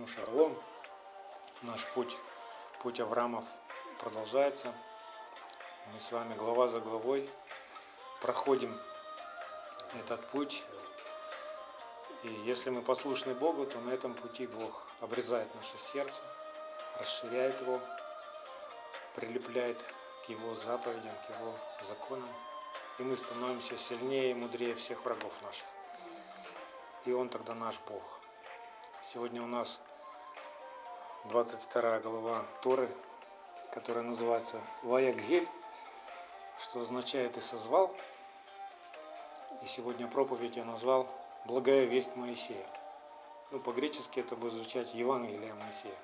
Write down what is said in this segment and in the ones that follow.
Ну, шалом. Наш путь, путь Авраамов продолжается. Мы с вами глава за главой проходим этот путь. И если мы послушны Богу, то на этом пути Бог обрезает наше сердце, расширяет его, прилепляет к Его заповедям, к Его законам. И мы становимся сильнее и мудрее всех врагов наших. И Он тогда наш Бог. Сегодня у нас 22 глава Торы, которая называется Ваяггель, что означает «и созвал». И сегодня проповедь я назвал «Благая весть Моисея». Ну, по-гречески это будет звучать Евангелие Моисея.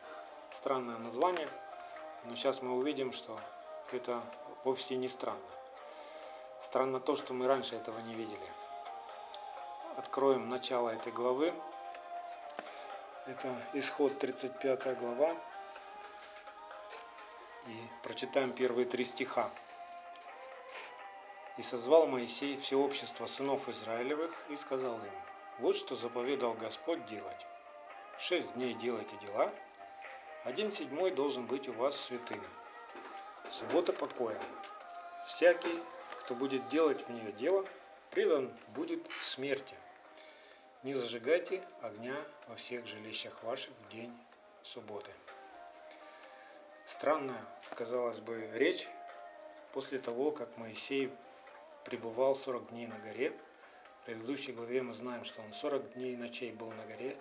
Странное название, но сейчас мы увидим, что это вовсе не странно. Странно то, что мы раньше этого не видели. Откроем начало этой главы. Это исход 35 глава. И прочитаем первые три стиха. «И созвал Моисей все общество сынов Израилевых и сказал им, вот что заповедал Господь делать. Шесть дней делайте дела, один седьмой должен быть у вас святым. Суббота покоя. Всякий, кто будет делать в нее дело, предан будет смерти. Не зажигайте огня во всех жилищах ваших в день субботы. Странная, казалось бы, речь после того, как Моисей пребывал 40 дней на горе. В предыдущей главе мы знаем, что он 40 дней и ночей был на горе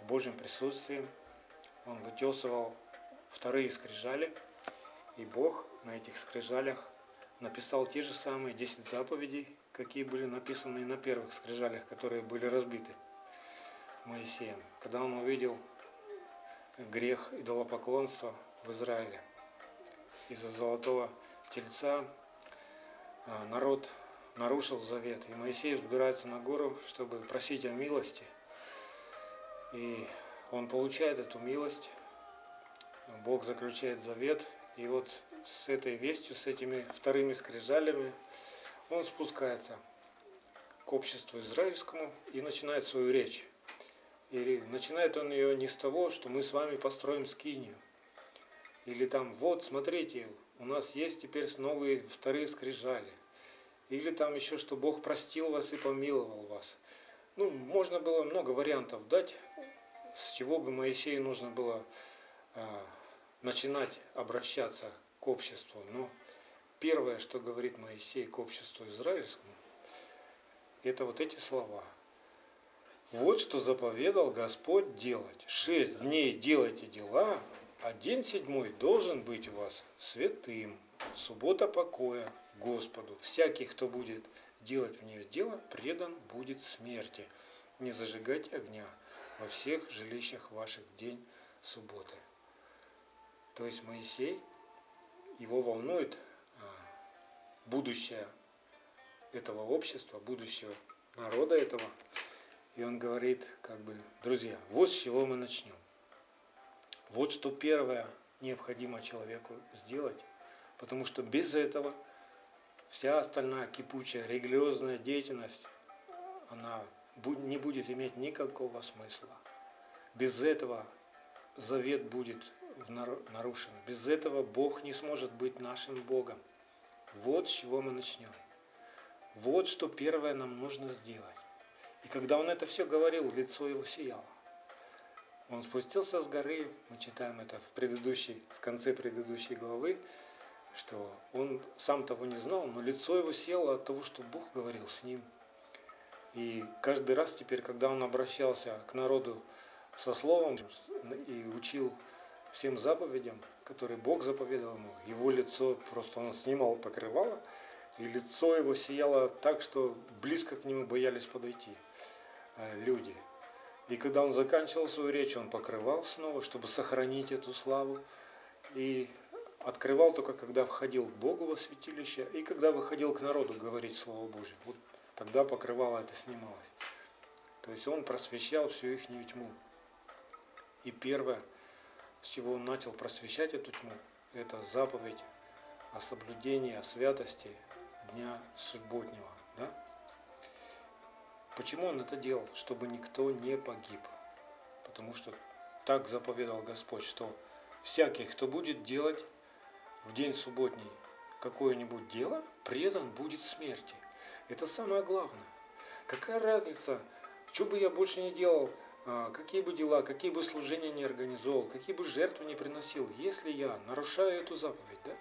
в Божьем присутствии. Он вытесывал вторые скрижали, и Бог на этих скрижалях написал те же самые 10 заповедей, какие были написаны на первых скрижалях, которые были разбиты Моисеем. Когда он увидел грех идолопоклонства в Израиле, из-за золотого тельца а, народ нарушил завет. И Моисей взбирается на гору, чтобы просить о милости. И он получает эту милость. Бог заключает завет. И вот с этой вестью, с этими вторыми скрижалями, он спускается к обществу израильскому и начинает свою речь. И начинает он ее не с того, что мы с вами построим скинию. Или там, вот, смотрите, у нас есть теперь новые вторые скрижали. Или там еще, что Бог простил вас и помиловал вас. Ну, можно было много вариантов дать, с чего бы Моисею нужно было э, начинать обращаться к обществу. Но первое, что говорит Моисей к обществу израильскому, это вот эти слова. Вот что заповедал Господь делать. Шесть дней делайте дела, а день седьмой должен быть у вас святым. Суббота покоя Господу. Всякий, кто будет делать в нее дело, предан будет смерти. Не зажигайте огня во всех жилищах ваших в день субботы. То есть Моисей его волнует будущее этого общества, будущего народа этого. И он говорит, как бы, друзья, вот с чего мы начнем. Вот что первое необходимо человеку сделать, потому что без этого вся остальная кипучая религиозная деятельность, она не будет иметь никакого смысла. Без этого завет будет нарушен. Без этого Бог не сможет быть нашим Богом. Вот с чего мы начнем. Вот что первое нам нужно сделать. И когда он это все говорил, лицо его сияло. Он спустился с горы, мы читаем это в предыдущей, в конце предыдущей главы, что он сам того не знал, но лицо его село от того, что Бог говорил с ним. И каждый раз теперь, когда он обращался к народу со словом и учил всем заповедям, которые Бог заповедал ему, его лицо просто он снимал покрывало, и лицо его сияло так, что близко к нему боялись подойти э, люди. И когда он заканчивал свою речь, он покрывал снова, чтобы сохранить эту славу. И открывал только, когда входил к Богу во святилище и когда выходил к народу говорить Слово Божье. Вот тогда покрывало это снималось. То есть он просвещал всю их тьму. И первое, с чего он начал просвещать эту тьму, это заповедь о соблюдении, о святости дня субботнего. Да? Почему он это делал? Чтобы никто не погиб. Потому что так заповедал Господь, что всякий, кто будет делать в день субботний какое-нибудь дело, предан будет смерти. Это самое главное. Какая разница, что бы я больше не делал, какие бы дела, какие бы служения не организовал, какие бы жертвы не приносил, если я нарушаю эту заповедь, да,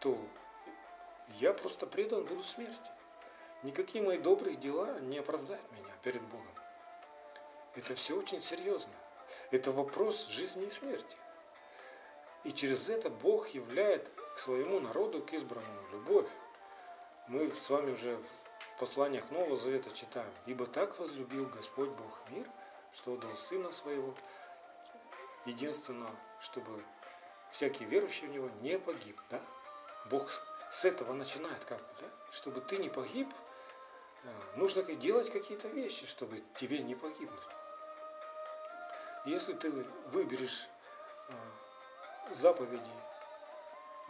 то я просто предан буду смерти. Никакие мои добрые дела не оправдают меня перед Богом. Это все очень серьезно. Это вопрос жизни и смерти. И через это Бог являет к своему народу, к избранному, любовь. Мы с вами уже в посланиях Нового Завета читаем. «Ибо так возлюбил Господь Бог мир, что отдал Сына Своего, единственного, чтобы всякий верующий в Него не погиб». Да? Бог с этого начинает как бы, да? Чтобы ты не погиб, а, нужно делать какие-то вещи, чтобы тебе не погибнуть. Если ты выберешь а, заповеди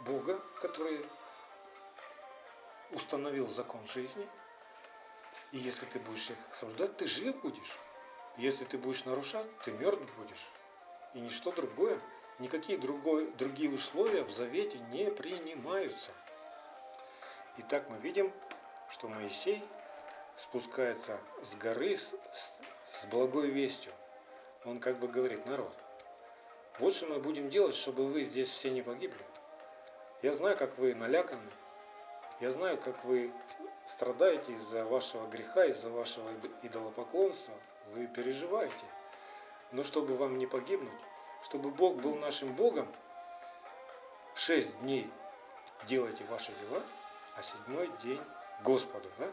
Бога, который установил закон жизни, и если ты будешь их соблюдать, ты жив будешь. Если ты будешь нарушать, ты мертв будешь. И ничто другое, никакие другой, другие условия в завете не принимаются. Итак, мы видим, что Моисей спускается с горы с, с благой вестью. Он как бы говорит, народ, вот что мы будем делать, чтобы вы здесь все не погибли. Я знаю, как вы наляканы. Я знаю, как вы страдаете из-за вашего греха, из-за вашего идолопоклонства. Вы переживаете. Но чтобы вам не погибнуть, чтобы Бог был нашим Богом, шесть дней делайте ваши дела, а седьмой день Господу. Да?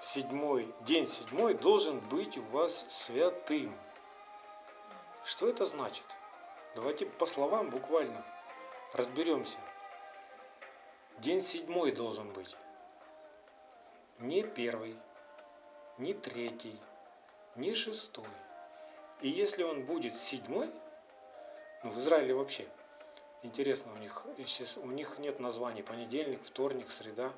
Седьмой, день седьмой должен быть у вас святым. Что это значит? Давайте по словам буквально разберемся. День седьмой должен быть. Не первый, не третий, не шестой. И если он будет седьмой, ну в Израиле вообще, интересно, у них, у них нет названий понедельник, вторник, среда.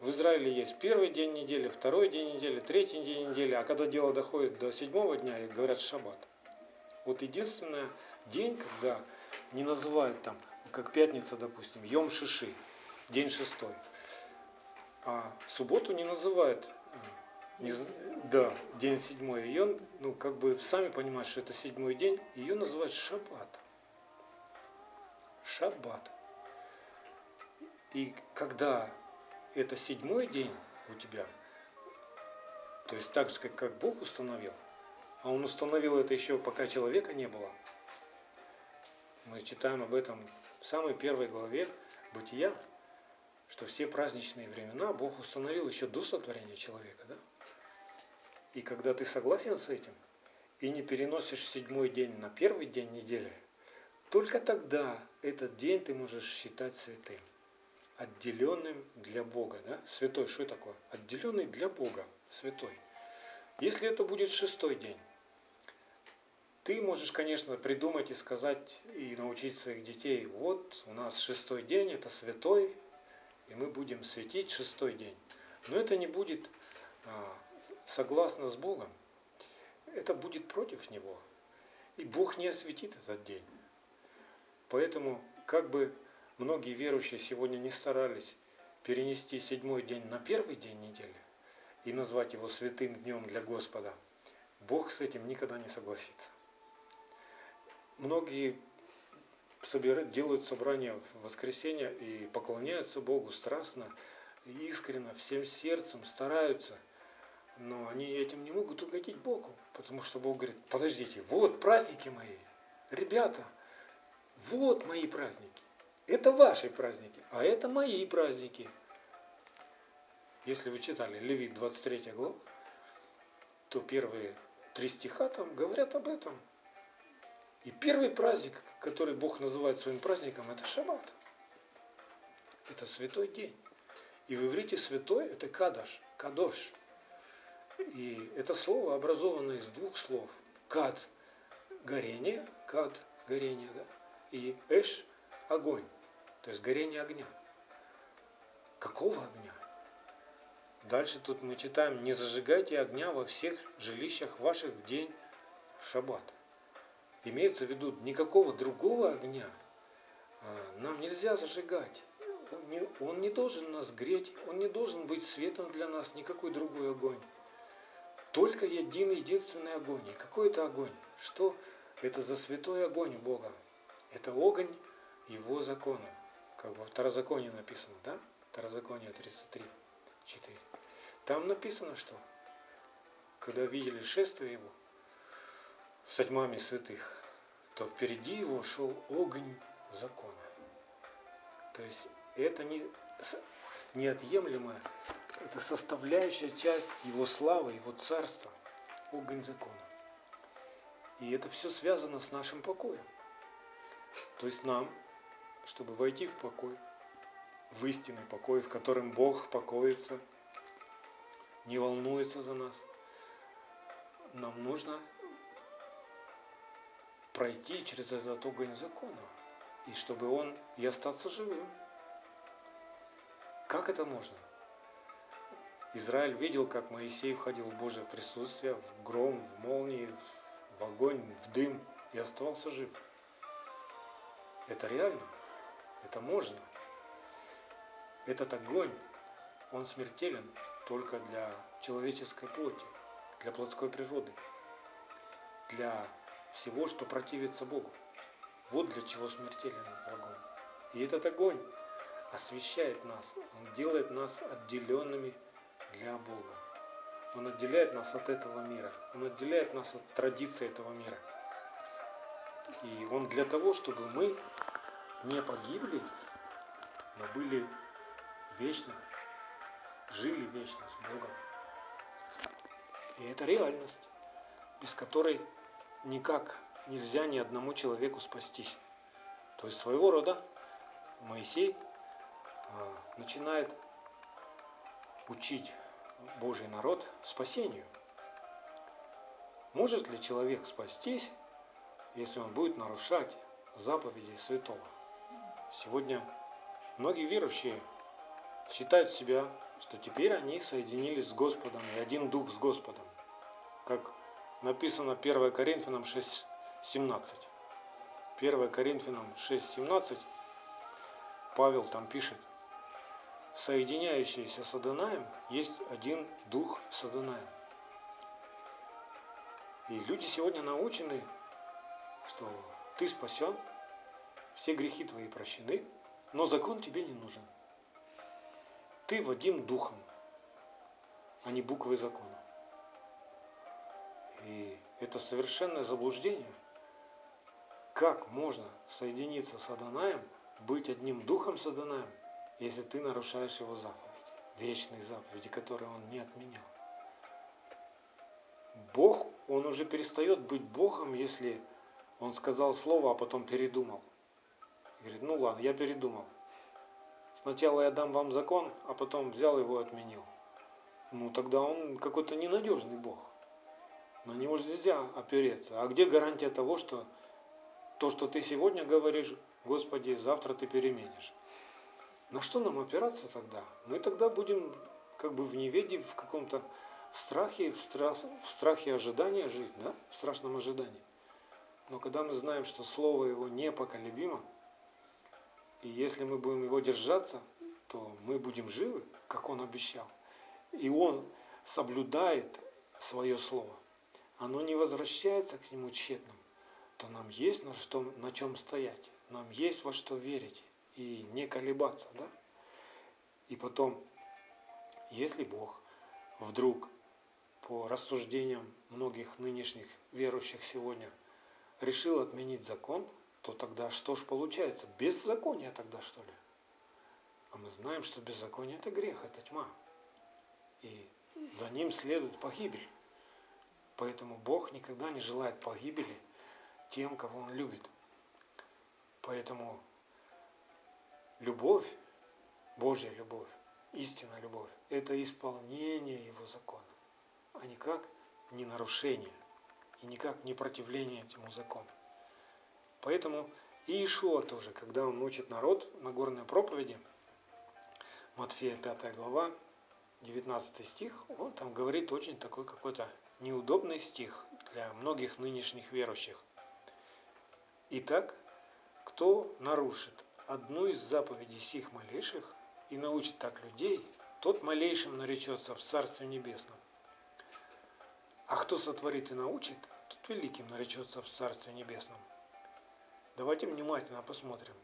В Израиле есть первый день недели, второй день недели, третий день недели, а когда дело доходит до седьмого дня, говорят шаббат. Вот единственный день, когда не называют там, как пятница, допустим, Йом Шиши, день шестой. А субботу не называют, не, да, день седьмой. Ее, ну, как бы сами понимают, что это седьмой день, ее называют шаббат. Шаббат. И когда это седьмой день у тебя, то есть так же, как, как Бог установил, а Он установил это еще пока человека не было. Мы читаем об этом в самой первой главе Бытия, что все праздничные времена Бог установил еще до сотворения человека. Да? И когда ты согласен с этим и не переносишь седьмой день на первый день недели, только тогда этот день ты можешь считать святым, отделенным для Бога. Да? Святой, что такое? Отделенный для Бога, святой. Если это будет шестой день, ты можешь, конечно, придумать и сказать, и научить своих детей, вот у нас шестой день, это святой, и мы будем светить шестой день. Но это не будет а, согласно с Богом. Это будет против Него. И Бог не осветит этот день. Поэтому, как бы многие верующие сегодня не старались перенести седьмой день на первый день недели и назвать его святым днем для Господа, Бог с этим никогда не согласится многие собирают, делают собрания в воскресенье и поклоняются Богу страстно, искренне, всем сердцем, стараются. Но они этим не могут угодить Богу, потому что Бог говорит, подождите, вот праздники мои, ребята, вот мои праздники. Это ваши праздники, а это мои праздники. Если вы читали Левит 23 глава, то первые три стиха там говорят об этом. И первый праздник, который Бог называет своим праздником, это шаббат. Это святой день. И в иврите святой это кадаш, кадош. И это слово образовано из двух слов. Кад – горение, кад – горение, да? и эш – огонь, то есть горение огня. Какого огня? Дальше тут мы читаем, не зажигайте огня во всех жилищах ваших в день шаббата. имеется в виду никакого другого огня а, нам нельзя зажигать. Он не, он не должен нас греть, он не должен быть светом для нас, никакой другой огонь. Только един, единственный огонь. И какой это огонь? Что это за святой огонь Бога? Это огонь Его закона. Как во Второзаконии написано, да? Второзаконие 33, 4. Там написано, что когда видели шествие Его с тьмами святых, то впереди Его шел огонь закона. То есть это не неотъемлемая, это составляющая часть Его славы, Его царства, огонь закона. И это все связано с нашим покоем. То есть нам, чтобы войти в покой, в истинный покой, в котором Бог покоится, не волнуется за нас, нам нужно пройти через этот огонь закона, и чтобы он и остаться живым. Как это можно? Израиль видел, как Моисей входил в Божье присутствие, в гром, в молнии, в огонь, в дым и оставался жив. Это реально, это можно. Этот огонь, он смертелен только для человеческой плоти, для плотской природы, для всего, что противится Богу. Вот для чего смертелен этот огонь. И этот огонь освещает нас, он делает нас отделенными для Бога. Он отделяет нас от этого мира, он отделяет нас от традиции этого мира. И он для того, чтобы мы не погибли, но были вечно, жили вечно с Богом. И это реальность, без которой никак нельзя ни одному человеку спастись. То есть своего рода Моисей а, начинает учить Божий народ спасению. Может ли человек спастись, если он будет нарушать заповеди святого? Сегодня многие верующие считают себя, что теперь они соединились с Господом и один дух с Господом. Как написано 1 Коринфянам 6.17. 1 Коринфянам 6.17 Павел там пишет, соединяющийся с Адонаем есть один дух с Адонаем. И люди сегодня научены, что ты спасен, все грехи твои прощены, но закон тебе не нужен. Ты Вадим духом, а не буквой закона. И это совершенное заблуждение. Как можно соединиться с Адонаем, быть одним духом с Адонаем, если ты нарушаешь его заповеди, вечные заповеди, которые он не отменял? Бог, он уже перестает быть Богом, если он сказал слово, а потом передумал. Говорит, ну ладно, я передумал. Сначала я дам вам закон, а потом взял его и отменил. Ну тогда он какой-то ненадежный Бог. На него нельзя опереться. А где гарантия того, что то, что ты сегодня говоришь, Господи, завтра ты переменишь? На что нам опираться тогда? Мы тогда будем как бы в неведе, в каком-то страхе, в, страх, в страхе ожидания жить, да? в страшном ожидании. Но когда мы знаем, что Слово Его непоколебимо, и если мы будем его держаться, то мы будем живы, как он обещал. И он соблюдает свое слово. Оно не возвращается к нему тщетным, то нам есть на, что, на чем стоять, нам есть во что верить и не колебаться. Да? И потом, если Бог вдруг по рассуждениям многих нынешних верующих сегодня решил отменить закон – то тогда что ж получается? Беззаконие тогда что ли? А мы знаем, что беззаконие это грех, это тьма. И за ним следует погибель. Поэтому Бог никогда не желает погибели тем, кого Он любит. Поэтому любовь, Божья любовь, истинная любовь, это исполнение Его закона, а никак не нарушение и никак не противление этому закону. Поэтому и Иешуа тоже, когда он учит народ на горной проповеди, Матфея 5 глава, 19 стих, он там говорит очень такой какой-то неудобный стих для многих нынешних верующих. Итак, кто нарушит одну из заповедей сих малейших и научит так людей, тот малейшим наречется в Царстве Небесном. А кто сотворит и научит, тот великим наречется в Царстве Небесном. Давайте внимательно посмотрим.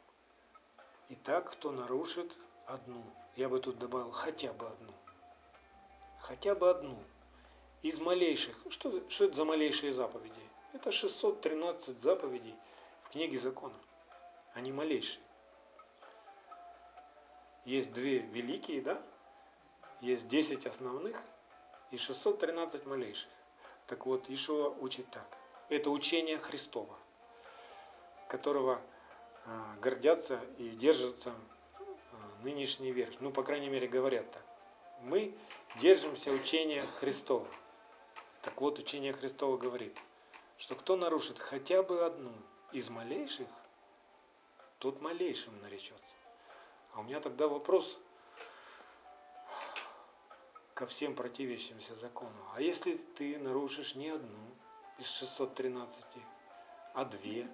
Итак, кто нарушит одну, я бы тут добавил хотя бы одну, хотя бы одну из малейших, что, что это за малейшие заповеди? Это 613 заповедей в книге закона, они малейшие. Есть две великие, да? Есть 10 основных и 613 малейших. Так вот, Ишуа учит так. Это учение Христова, которого э, гордятся и держатся э, нынешние верующие. Ну, по крайней мере, говорят так. Мы держимся учения Христова. Так вот, учение Христова говорит, что кто нарушит хотя бы одну из малейших, тот малейшим наречется. А у меня тогда вопрос ко всем противящимся закону. А если ты нарушишь не одну из 613, а две,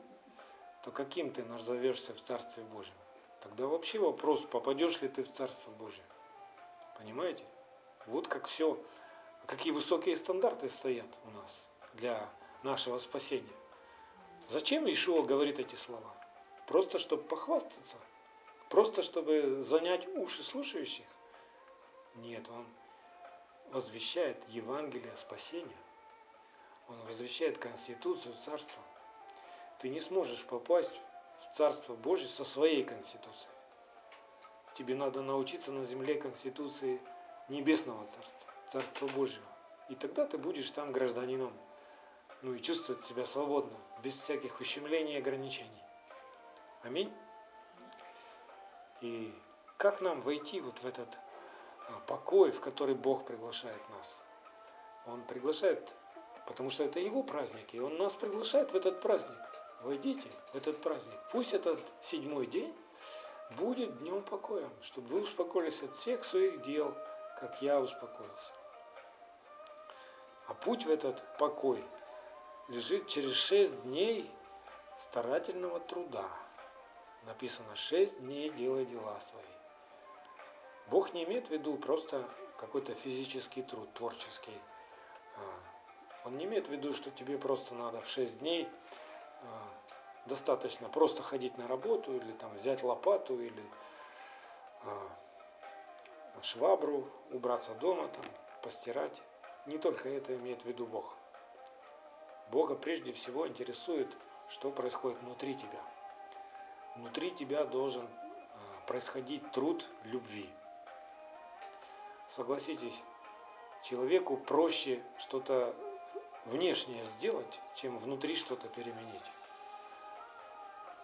то каким ты назовешься в Царстве Божьем? Тогда вообще вопрос, попадешь ли ты в Царство Божье. Понимаете? Вот как все, какие высокие стандарты стоят у нас для нашего спасения. Зачем Ишуа говорит эти слова? Просто чтобы похвастаться? Просто чтобы занять уши слушающих? Нет, он возвещает Евангелие спасения. Он возвещает Конституцию Царства. Ты не сможешь попасть в Царство Божье со своей Конституцией. Тебе надо научиться на земле Конституции Небесного Царства, Царства Божьего. И тогда ты будешь там гражданином. Ну и чувствовать себя свободно, без всяких ущемлений и ограничений. Аминь. И как нам войти вот в этот а, покой, в который Бог приглашает нас. Он приглашает, потому что это Его праздник, и Он нас приглашает в этот праздник. Войдите в этот праздник. Пусть этот седьмой день будет днем покоя, чтобы вы успокоились от всех своих дел, как я успокоился. А путь в этот покой лежит через шесть дней старательного труда. Написано, шесть дней делай дела свои. Бог не имеет в виду просто какой-то физический труд, творческий. А, он не имеет в виду, что тебе просто надо в 6 дней а, достаточно просто ходить на работу или там взять лопату или а, швабру, убраться дома, там, постирать. Не только это имеет в виду Бог. Бога прежде всего интересует, что происходит внутри тебя. Внутри тебя должен происходить труд любви. Согласитесь, человеку проще что-то внешнее сделать, чем внутри что-то переменить.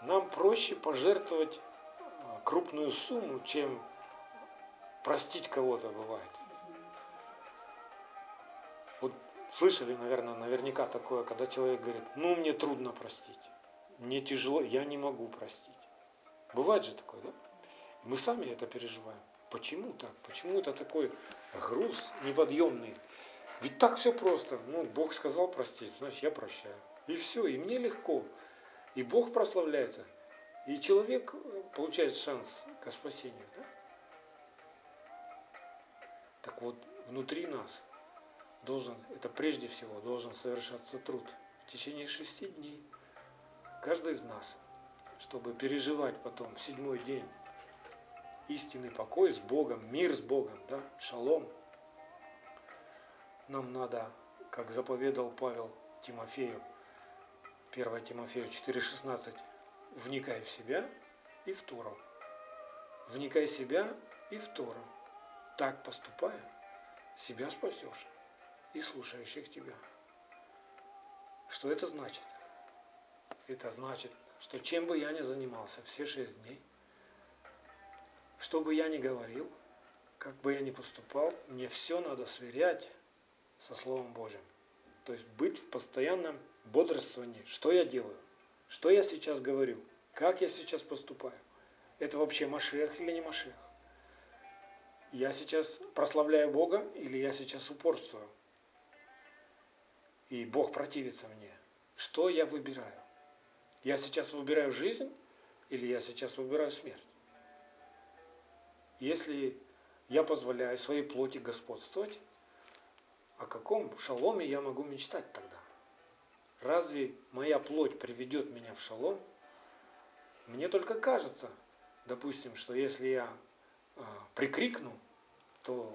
Нам проще пожертвовать а, крупную сумму, чем простить кого-то бывает. Вот слышали, наверное, наверняка такое, когда человек говорит, ну мне трудно простить, мне тяжело, я не могу простить. Бывает же такое, да? Мы сами это переживаем. Почему так? Почему это такой груз неподъемный? Ведь так все просто. Ну, Бог сказал простить, значит я прощаю. И все, и мне легко. И Бог прославляется. И человек получает шанс к спасению. Да? Так вот, внутри нас должен, это прежде всего, должен совершаться труд в течение шести дней. Каждый из нас, чтобы переживать потом в седьмой день истинный покой с Богом, мир с Богом, да, шалом. Нам надо, как заповедал Павел Тимофею, 1 Тимофею 4,16, вникай в себя и в Тору. Вникай в себя и в Тору. Так поступая, себя спасешь и слушающих тебя. Что это значит? Это значит, что чем бы я ни занимался все шесть дней – что бы я ни говорил, как бы я ни поступал, мне все надо сверять со Словом Божьим. То есть быть в постоянном бодрствовании. Что я делаю? Что я сейчас говорю? Как я сейчас поступаю? Это вообще Машех или не Машех? Я сейчас прославляю Бога или я сейчас упорствую? И Бог противится мне. Что я выбираю? Я сейчас выбираю жизнь или я сейчас выбираю смерть? Если я позволяю своей плоти господствовать, о каком шаломе я могу мечтать тогда? Разве моя плоть приведет меня в шалом? Мне только кажется, допустим, что если я э, прикрикну, то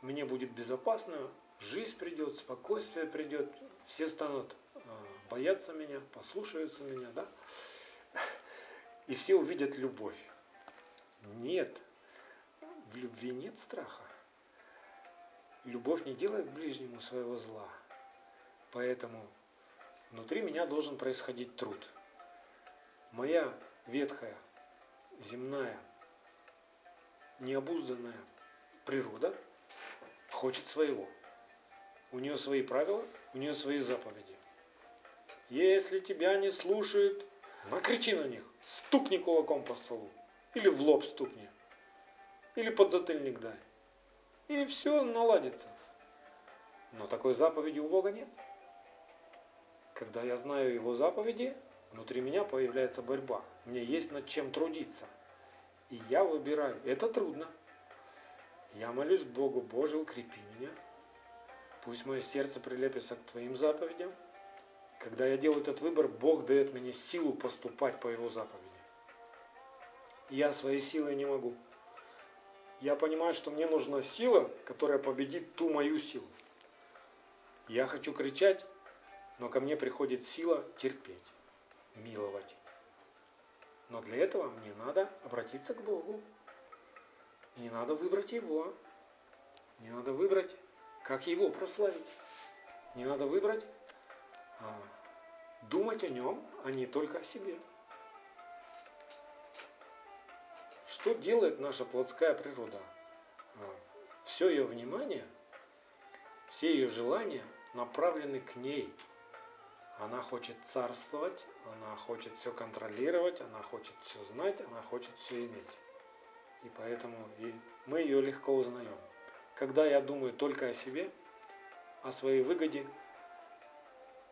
мне будет безопасно, жизнь придет, спокойствие придет, все станут э, бояться меня, послушаются меня, да? И все увидят любовь. Нет, в любви нет страха. Любовь не делает ближнему своего зла. Поэтому внутри меня должен происходить труд. Моя ветхая, земная, необузданная природа хочет своего. У нее свои правила, у нее свои заповеди. Если тебя не слушают, накричи на них, стукни кулаком по столу. Или в лоб стукни. Или подзатыльник дай. И все наладится. Но такой заповеди у Бога нет. Когда я знаю Его заповеди, внутри меня появляется борьба. Мне есть над чем трудиться. И я выбираю. Это трудно. Я молюсь Богу, Боже, укрепи меня. Пусть мое сердце прилепится к Твоим заповедям. Когда я делаю этот выбор, Бог дает мне силу поступать по Его заповеди. Я своей силой не могу. Я понимаю, что мне нужна сила, которая победит ту мою силу. Я хочу кричать, но ко мне приходит сила терпеть, миловать. Но для этого мне надо обратиться к Богу. Не надо выбрать Его. Не надо выбрать, как Его прославить. Не надо выбрать думать о Нем, а не только о себе. Что делает наша плотская природа? А, все ее внимание, все ее желания направлены к ней. Она хочет царствовать, она хочет все контролировать, она хочет все знать, она хочет все иметь. И поэтому и мы ее легко узнаем. Когда я думаю только о себе, о своей выгоде,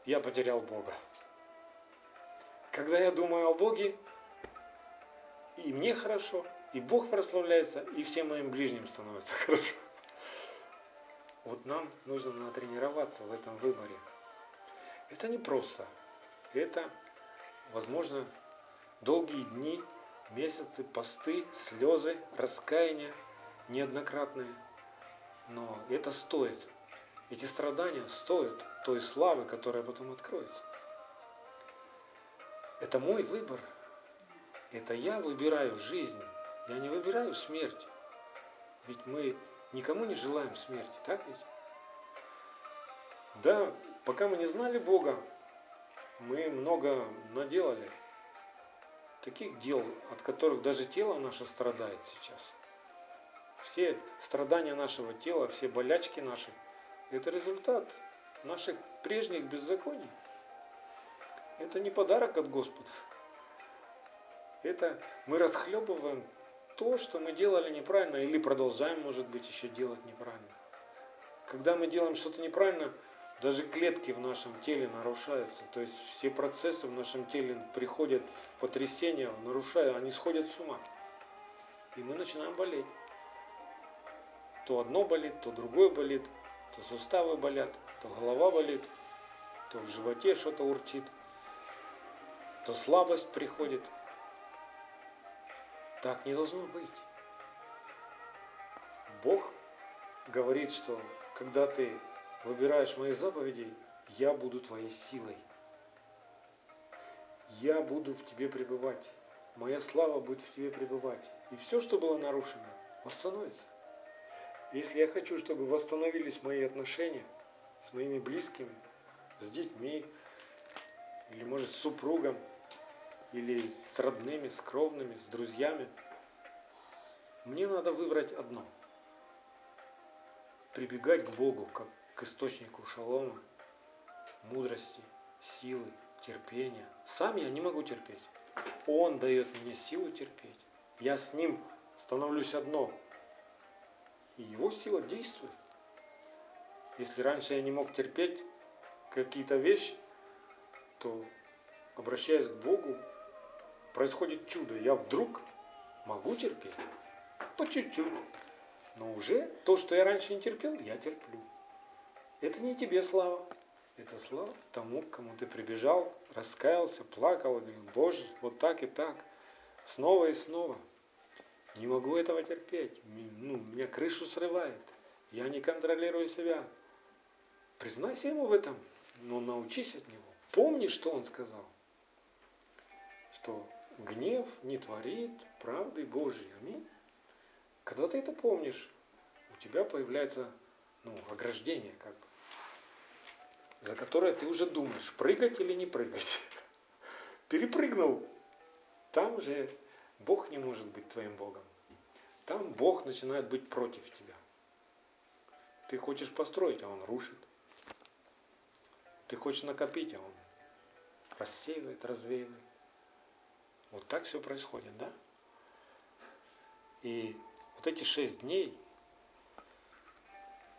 я потерял Бога. Когда я думаю о Боге, и мне хорошо, и Бог прославляется, и всем моим ближним становится хорошо. Вот нам нужно натренироваться в этом выборе. Это не просто. Это, возможно, долгие дни, месяцы, посты, слезы, раскаяния неоднократные. Но это стоит. Эти страдания стоят той славы, которая потом откроется. Это мой выбор. Это я выбираю жизнь. Я не выбираю смерть. Ведь мы никому не желаем смерти, так ведь? Да, пока мы не знали Бога, мы много наделали. Таких дел, от которых даже тело наше страдает сейчас. Все страдания нашего тела, все болячки наши, это результат наших прежних беззаконий. Это не подарок от Господа. Это мы расхлебываем то, что мы делали неправильно или продолжаем, может быть, еще делать неправильно. Когда мы делаем что-то неправильно, даже клетки в нашем теле нарушаются. То есть все процессы в нашем теле приходят в потрясение, нарушают, они сходят с ума. И мы начинаем болеть. То одно болит, то другое болит, то суставы болят, то голова болит, то в животе что-то урчит, то слабость приходит. Так не должно быть. Бог говорит, что когда ты выбираешь мои заповеди, я буду твоей силой. Я буду в тебе пребывать. Моя слава будет в тебе пребывать. И все, что было нарушено, восстановится. Если я хочу, чтобы восстановились мои отношения с моими близкими, с детьми, или может с супругом, или с родными, с кровными, с друзьями, мне надо выбрать одно. Прибегать к Богу, как к источнику шалома, мудрости, силы, терпения. Сам я не могу терпеть. Он дает мне силу терпеть. Я с Ним становлюсь одно. И Его сила действует. Если раньше я не мог терпеть какие-то вещи, то обращаясь к Богу, происходит чудо. Я вдруг могу терпеть. По чуть-чуть. Но уже то, что я раньше не терпел, я терплю. Это не тебе слава. Это слава тому, к кому ты прибежал, раскаялся, плакал, говорил, Боже, вот так и так, снова и снова. Не могу этого терпеть. Ну, меня крышу срывает. Я не контролирую себя. Признайся ему в этом, но научись от него. Помни, что он сказал. Что гнев не творит правды Божьей. Аминь. Когда ты это помнишь, у тебя появляется ну, ограждение, как бы, за которое ты уже думаешь, прыгать или не прыгать. Перепрыгнул. Там же Бог не может быть твоим Богом. Там Бог начинает быть против тебя. Ты хочешь построить, а Он рушит. Ты хочешь накопить, а Он рассеивает, развеивает. Вот так все происходит, да? И вот эти шесть дней,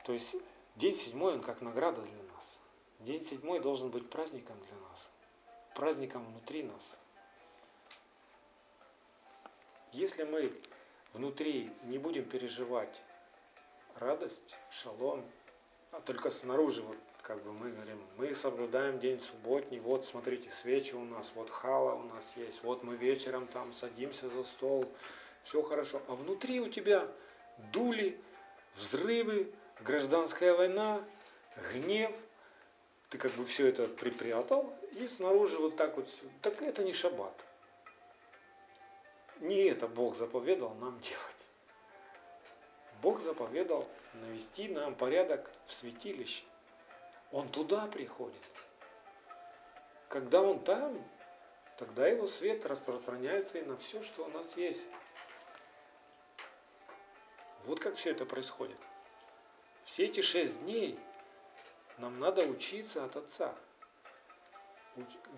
то есть день седьмой, он как награда для нас. День седьмой должен быть праздником для нас, праздником внутри нас. Если мы внутри не будем переживать радость, шалом, а только снаружи вот как бы мы говорим, мы соблюдаем день субботний, вот смотрите, свечи у нас, вот хала у нас есть, вот мы вечером там садимся за стол, все хорошо. А внутри у тебя дули, взрывы, гражданская война, гнев, ты как бы все это припрятал, и снаружи вот так вот. Так это не шаббат. Не это Бог заповедал нам делать. Бог заповедал навести нам порядок в святилище. Он туда приходит. Когда Он там, тогда Его свет распространяется и на все, что у нас есть. Вот как все это происходит. Все эти шесть дней нам надо учиться от Отца.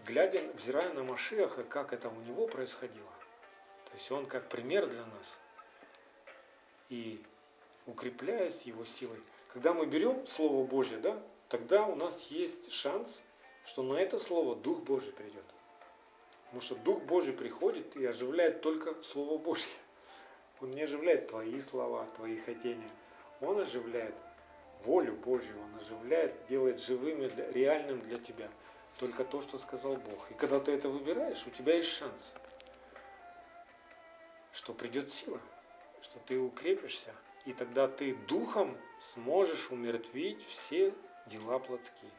Глядя, взирая на Машеха, как это у него происходило. То есть он как пример для нас. И укрепляясь его силой. Когда мы берем Слово Божье, да, тогда у нас есть шанс, что на это Слово Дух Божий придет. Потому что Дух Божий приходит и оживляет только Слово Божье. Он не оживляет твои слова, твои хотения. Он оживляет волю Божью, Он оживляет, делает живыми, реальным для тебя. Только то, что сказал Бог. И когда ты это выбираешь, у тебя есть шанс, что придет сила, что ты укрепишься, и тогда ты духом сможешь умертвить все дела плотские.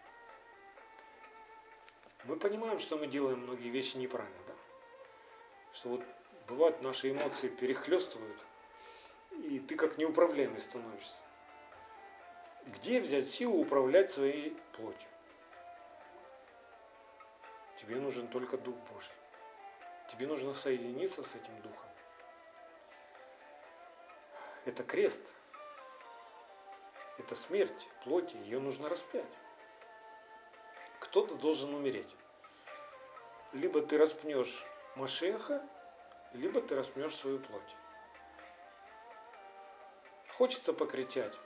Мы понимаем, что мы делаем многие вещи неправильно, да? Что вот бывают наши эмоции перехлестывают, и ты как неуправляемый становишься. Где взять силу управлять своей плотью? Тебе нужен только Дух Божий. Тебе нужно соединиться с этим Духом. Это крест. Это смерть плоти. Ее нужно распять. Кто-то должен умереть. Либо ты распнешь Машеха, либо ты распнешь свою плоть. Хочется покричать.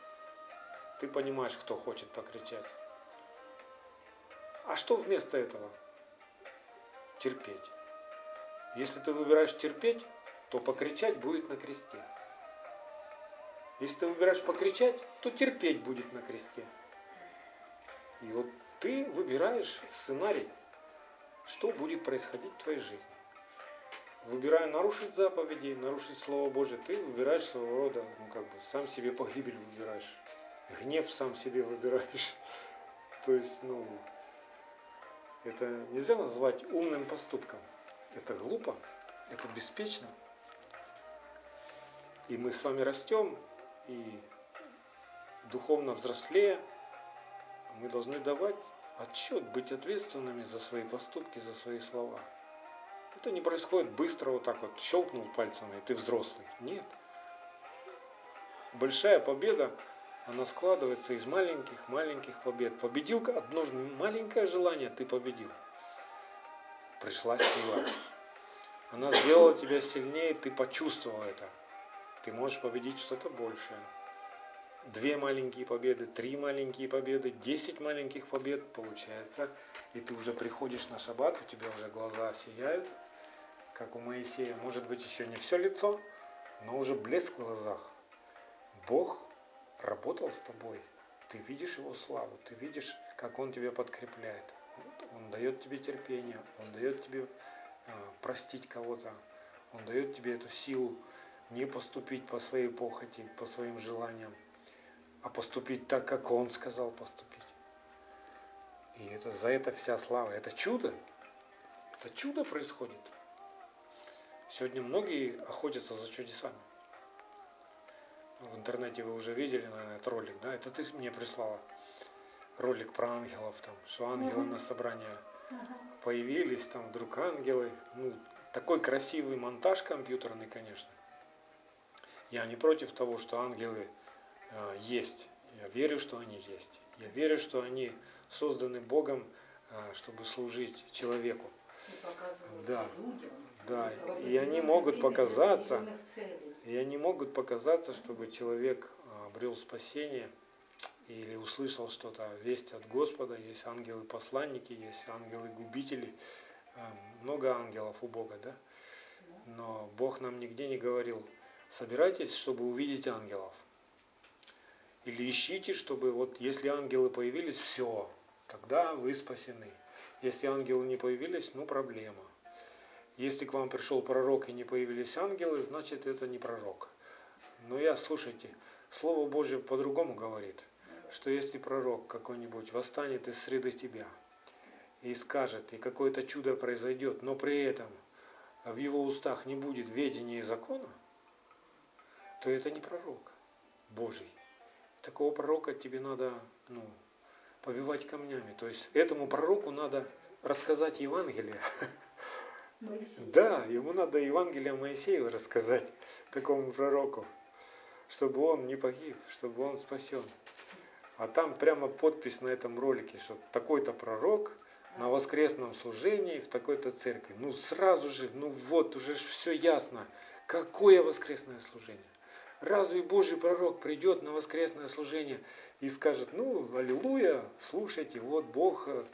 Ты понимаешь, кто хочет покричать. А что вместо этого? Терпеть. Если ты выбираешь терпеть, то покричать будет на кресте. Если ты выбираешь покричать, то терпеть будет на кресте. И вот ты выбираешь сценарий, что будет происходить в твоей жизни. Выбирая нарушить заповеди, нарушить Слово Божие, ты выбираешь своего рода, ну как бы, сам себе погибель выбираешь. Гнев сам себе выбираешь. То есть, ну, это нельзя назвать умным поступком. Это глупо, это беспечно. И мы с вами растем, и духовно взрослее, мы должны давать отчет, быть ответственными за свои поступки, за свои слова. Это не происходит быстро, вот так вот щелкнул пальцем, и ты взрослый. Нет. Большая победа, она складывается из маленьких-маленьких побед. Победил одно маленькое желание, ты победил. Пришла сила. Она сделала тебя сильнее, ты почувствовал это ты можешь победить что-то большее. две маленькие победы, три маленькие победы, десять маленьких побед получается. И ты уже приходишь на шаббат, у тебя уже глаза сияют, как у Моисея. Может быть еще не все лицо, но уже блеск в глазах. Бог работал с тобой. Ты видишь его славу, ты видишь, как он тебя подкрепляет. Он дает тебе терпение, он дает тебе а, простить кого-то, он дает тебе эту силу не поступить по своей похоти, по своим желаниям, а поступить так, как он сказал поступить. И это за это вся слава. Это чудо. Это чудо происходит. Сегодня многие охотятся за чудесами. В интернете вы уже видели, наверное, этот ролик, да? Это ты мне прислала ролик про ангелов, там, что ангелы на собрание появились, там вдруг ангелы. Ну, такой красивый монтаж компьютерный, конечно. Я не против того, что ангелы э, есть. Я верю, что они есть. Я верю, что они созданы Богом, э, чтобы служить человеку. Да, да. И они могут показаться, и они могут показаться, чтобы человек обрел спасение или услышал что-то, весть от Господа, есть ангелы-посланники, есть ангелы-губители, э, много ангелов у Бога, да? Но Бог нам нигде не говорил, собирайтесь, чтобы увидеть ангелов. Или ищите, чтобы вот если ангелы появились, все, тогда вы спасены. Если ангелы не появились, ну проблема. Если к вам пришел пророк и не появились ангелы, значит это не пророк. Но я, слушайте, Слово Божье по-другому говорит, что если пророк какой-нибудь восстанет из среды тебя и скажет, и какое-то чудо произойдет, но при этом в его устах не будет ведения и закона, то это не пророк Божий. Такого пророка тебе надо ну, побивать камнями. То есть этому пророку надо рассказать Евангелие. Да, ему надо Евангелие Моисеева рассказать, такому пророку, чтобы он не погиб, чтобы он спасен. А там прямо подпись на этом ролике, что такой-то пророк на воскресном служении в такой-то церкви. Ну сразу же, ну вот, уже все ясно. Какое воскресное служение? Разве Божий пророк придет на воскресное служение и скажет, ну, аллилуйя, слушайте, вот Бог э,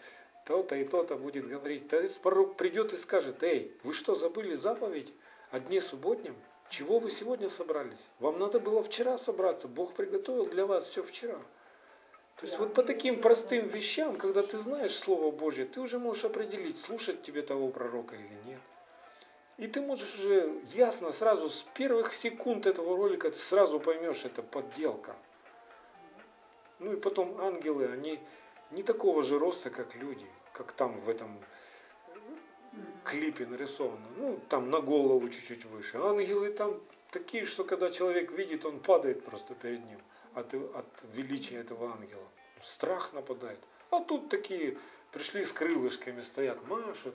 то-то и то-то будет говорить. То есть пророк придет и скажет, эй, вы что, забыли заповедь о дне субботнем? Чего вы сегодня собрались? Вам надо было вчера собраться. Бог приготовил для вас все вчера. То есть вот по таким простым вещам, когда ты знаешь Слово Божье, ты уже можешь определить, слушать тебе того пророка или нет. И ты можешь уже ясно сразу с первых секунд этого ролика ты сразу поймешь, это подделка. Ну и потом ангелы, они не такого же роста, как люди, как там в этом клипе нарисовано. Ну, там на голову чуть-чуть выше. Ангелы там такие, что когда человек видит, он падает просто перед ним от, от величия этого ангела. Страх нападает. А тут такие пришли с крылышками, стоят, машут.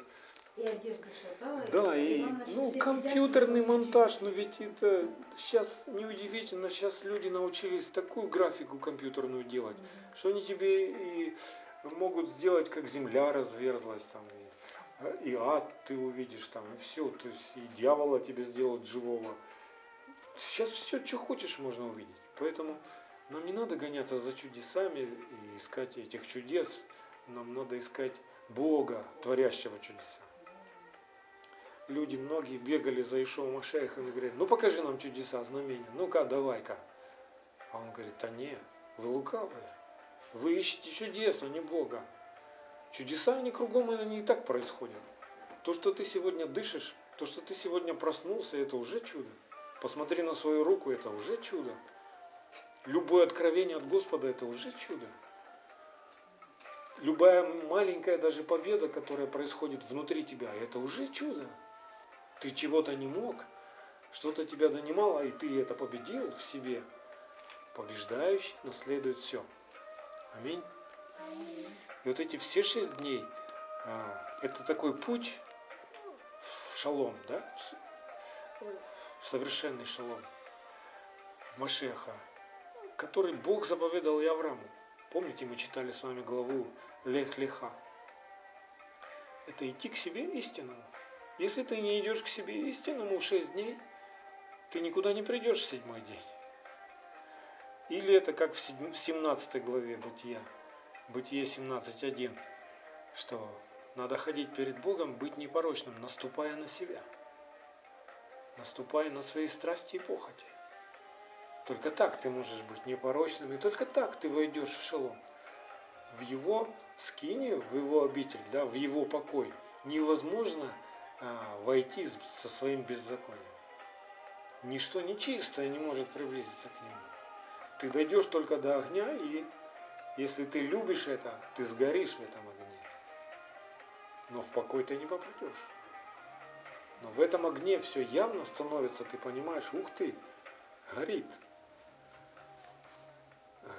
И одежда шатает. Да, и ну, компьютерный монтаж, но ведь это сейчас неудивительно, сейчас люди научились такую графику компьютерную делать, mm-hmm. что они тебе и могут сделать, как земля разверзлась там, и, и ад ты увидишь там, и все, то есть и дьявола тебе сделают живого. Сейчас все, что хочешь, можно увидеть. Поэтому нам не надо гоняться за чудесами и искать этих чудес. Нам надо искать Бога, творящего чудеса люди многие бегали за Ишуа Машехом и говорили, ну покажи нам чудеса, знамения, ну-ка, давай-ка. А он говорит, а не, вы лукавые, вы ищете чудес, а не Бога. Чудеса, они кругом, они и так происходят. То, что ты сегодня дышишь, то, что ты сегодня проснулся, это уже чудо. Посмотри на свою руку, это уже чудо. Любое откровение от Господа, это уже чудо. Любая маленькая даже победа, которая происходит внутри тебя, это уже чудо. Ты чего-то не мог, что-то тебя донимало, и ты это победил в себе. Побеждающий наследует все. Аминь. И вот эти все шесть дней, а, это такой путь в шалом, да? В совершенный шалом. Машеха, который Бог заповедал и Аврааму. Помните, мы читали с вами главу Лех-Леха. Это идти к себе истинному. Если ты не идешь к себе истинному шесть дней, ты никуда не придешь в седьмой день. Или это как в 17 главе Бытия, Бытие 17.1, что надо ходить перед Богом, быть непорочным, наступая на себя, наступая на свои страсти и похоти. Только так ты можешь быть непорочным, и только так ты войдешь в шалом. В его скинию, в его обитель, да, в его покой невозможно войти со своим беззаконием. Ничто нечистое не может приблизиться к нему. Ты дойдешь только до огня, и если ты любишь это, ты сгоришь в этом огне. Но в покой ты не попадешь. Но в этом огне все явно становится, ты понимаешь, ух ты, горит.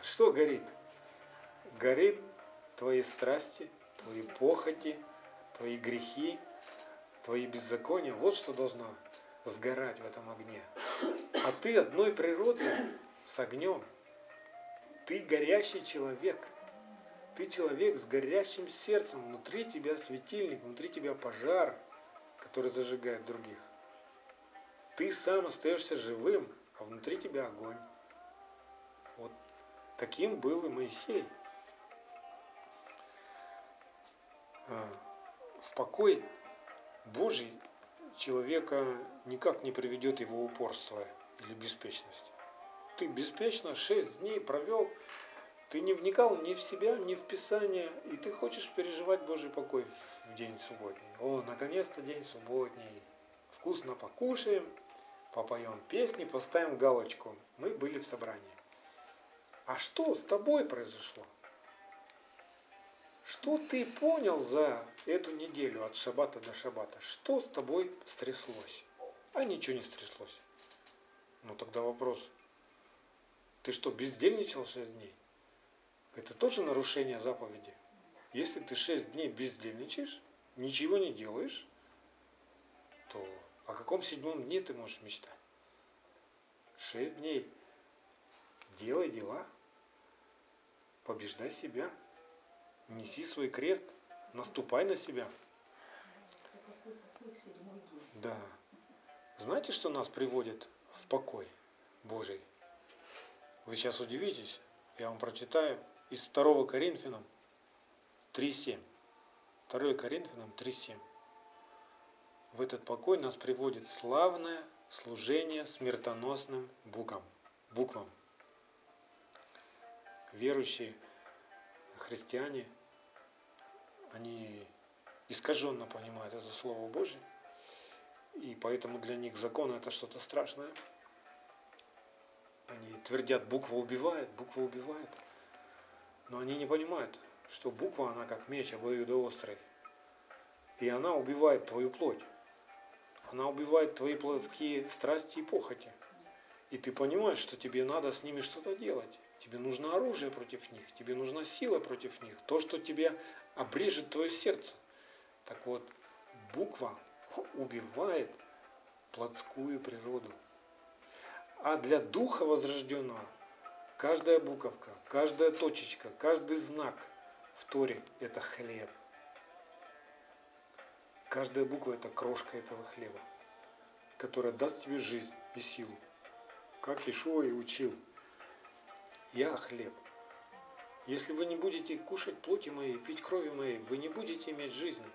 Что горит? Горит твои страсти, твои похоти, твои грехи, твои беззакония. Вот что должно сгорать в этом огне. А ты одной природы с огнем. Ты горящий человек. Ты человек с горящим сердцем. Внутри тебя светильник, внутри тебя пожар, который зажигает других. Ты сам остаешься живым, а внутри тебя огонь. Вот таким был и Моисей. А, в покой Божий человека никак не приведет его упорство или беспечность. Ты беспечно шесть дней провел, ты не вникал ни в себя, ни в Писание, и ты хочешь переживать Божий покой в день субботний. О, наконец-то день субботний. Вкусно покушаем, попоем песни, поставим галочку. Мы были в собрании. А что с тобой произошло? Что ты понял за эту неделю от шабата до шабата? Что с тобой стряслось? А ничего не стряслось. Ну тогда вопрос. Ты что, бездельничал шесть дней? Это тоже нарушение заповеди. Если ты шесть дней бездельничаешь, ничего не делаешь, то о каком седьмом дне ты можешь мечтать? Шесть дней. Делай дела. Побеждай себя. Неси свой крест, наступай на себя. Да. Знаете, что нас приводит в покой Божий? Вы сейчас удивитесь, я вам прочитаю из 2 Коринфянам 3.7. 2 Коринфянам 3.7. В этот покой нас приводит славное служение смертоносным буквам. буквам. Верующие христиане они искаженно понимают это Слово Божье, и поэтому для них закон это что-то страшное. Они твердят, буква убивает, буква убивает. Но они не понимают, что буква, она как меч обоюдоострый. И она убивает твою плоть. Она убивает твои плотские страсти и похоти. И ты понимаешь, что тебе надо с ними что-то делать. Тебе нужно оружие против них, тебе нужна сила против них. То, что тебе обрежет твое сердце. Так вот, буква убивает плотскую природу. А для духа возрожденного каждая буковка, каждая точечка, каждый знак в Торе – это хлеб. Каждая буква – это крошка этого хлеба, которая даст тебе жизнь и силу. Как Ишуа и учил. Я хлеб – если вы не будете кушать плоти моей, пить крови моей, вы не будете иметь жизни.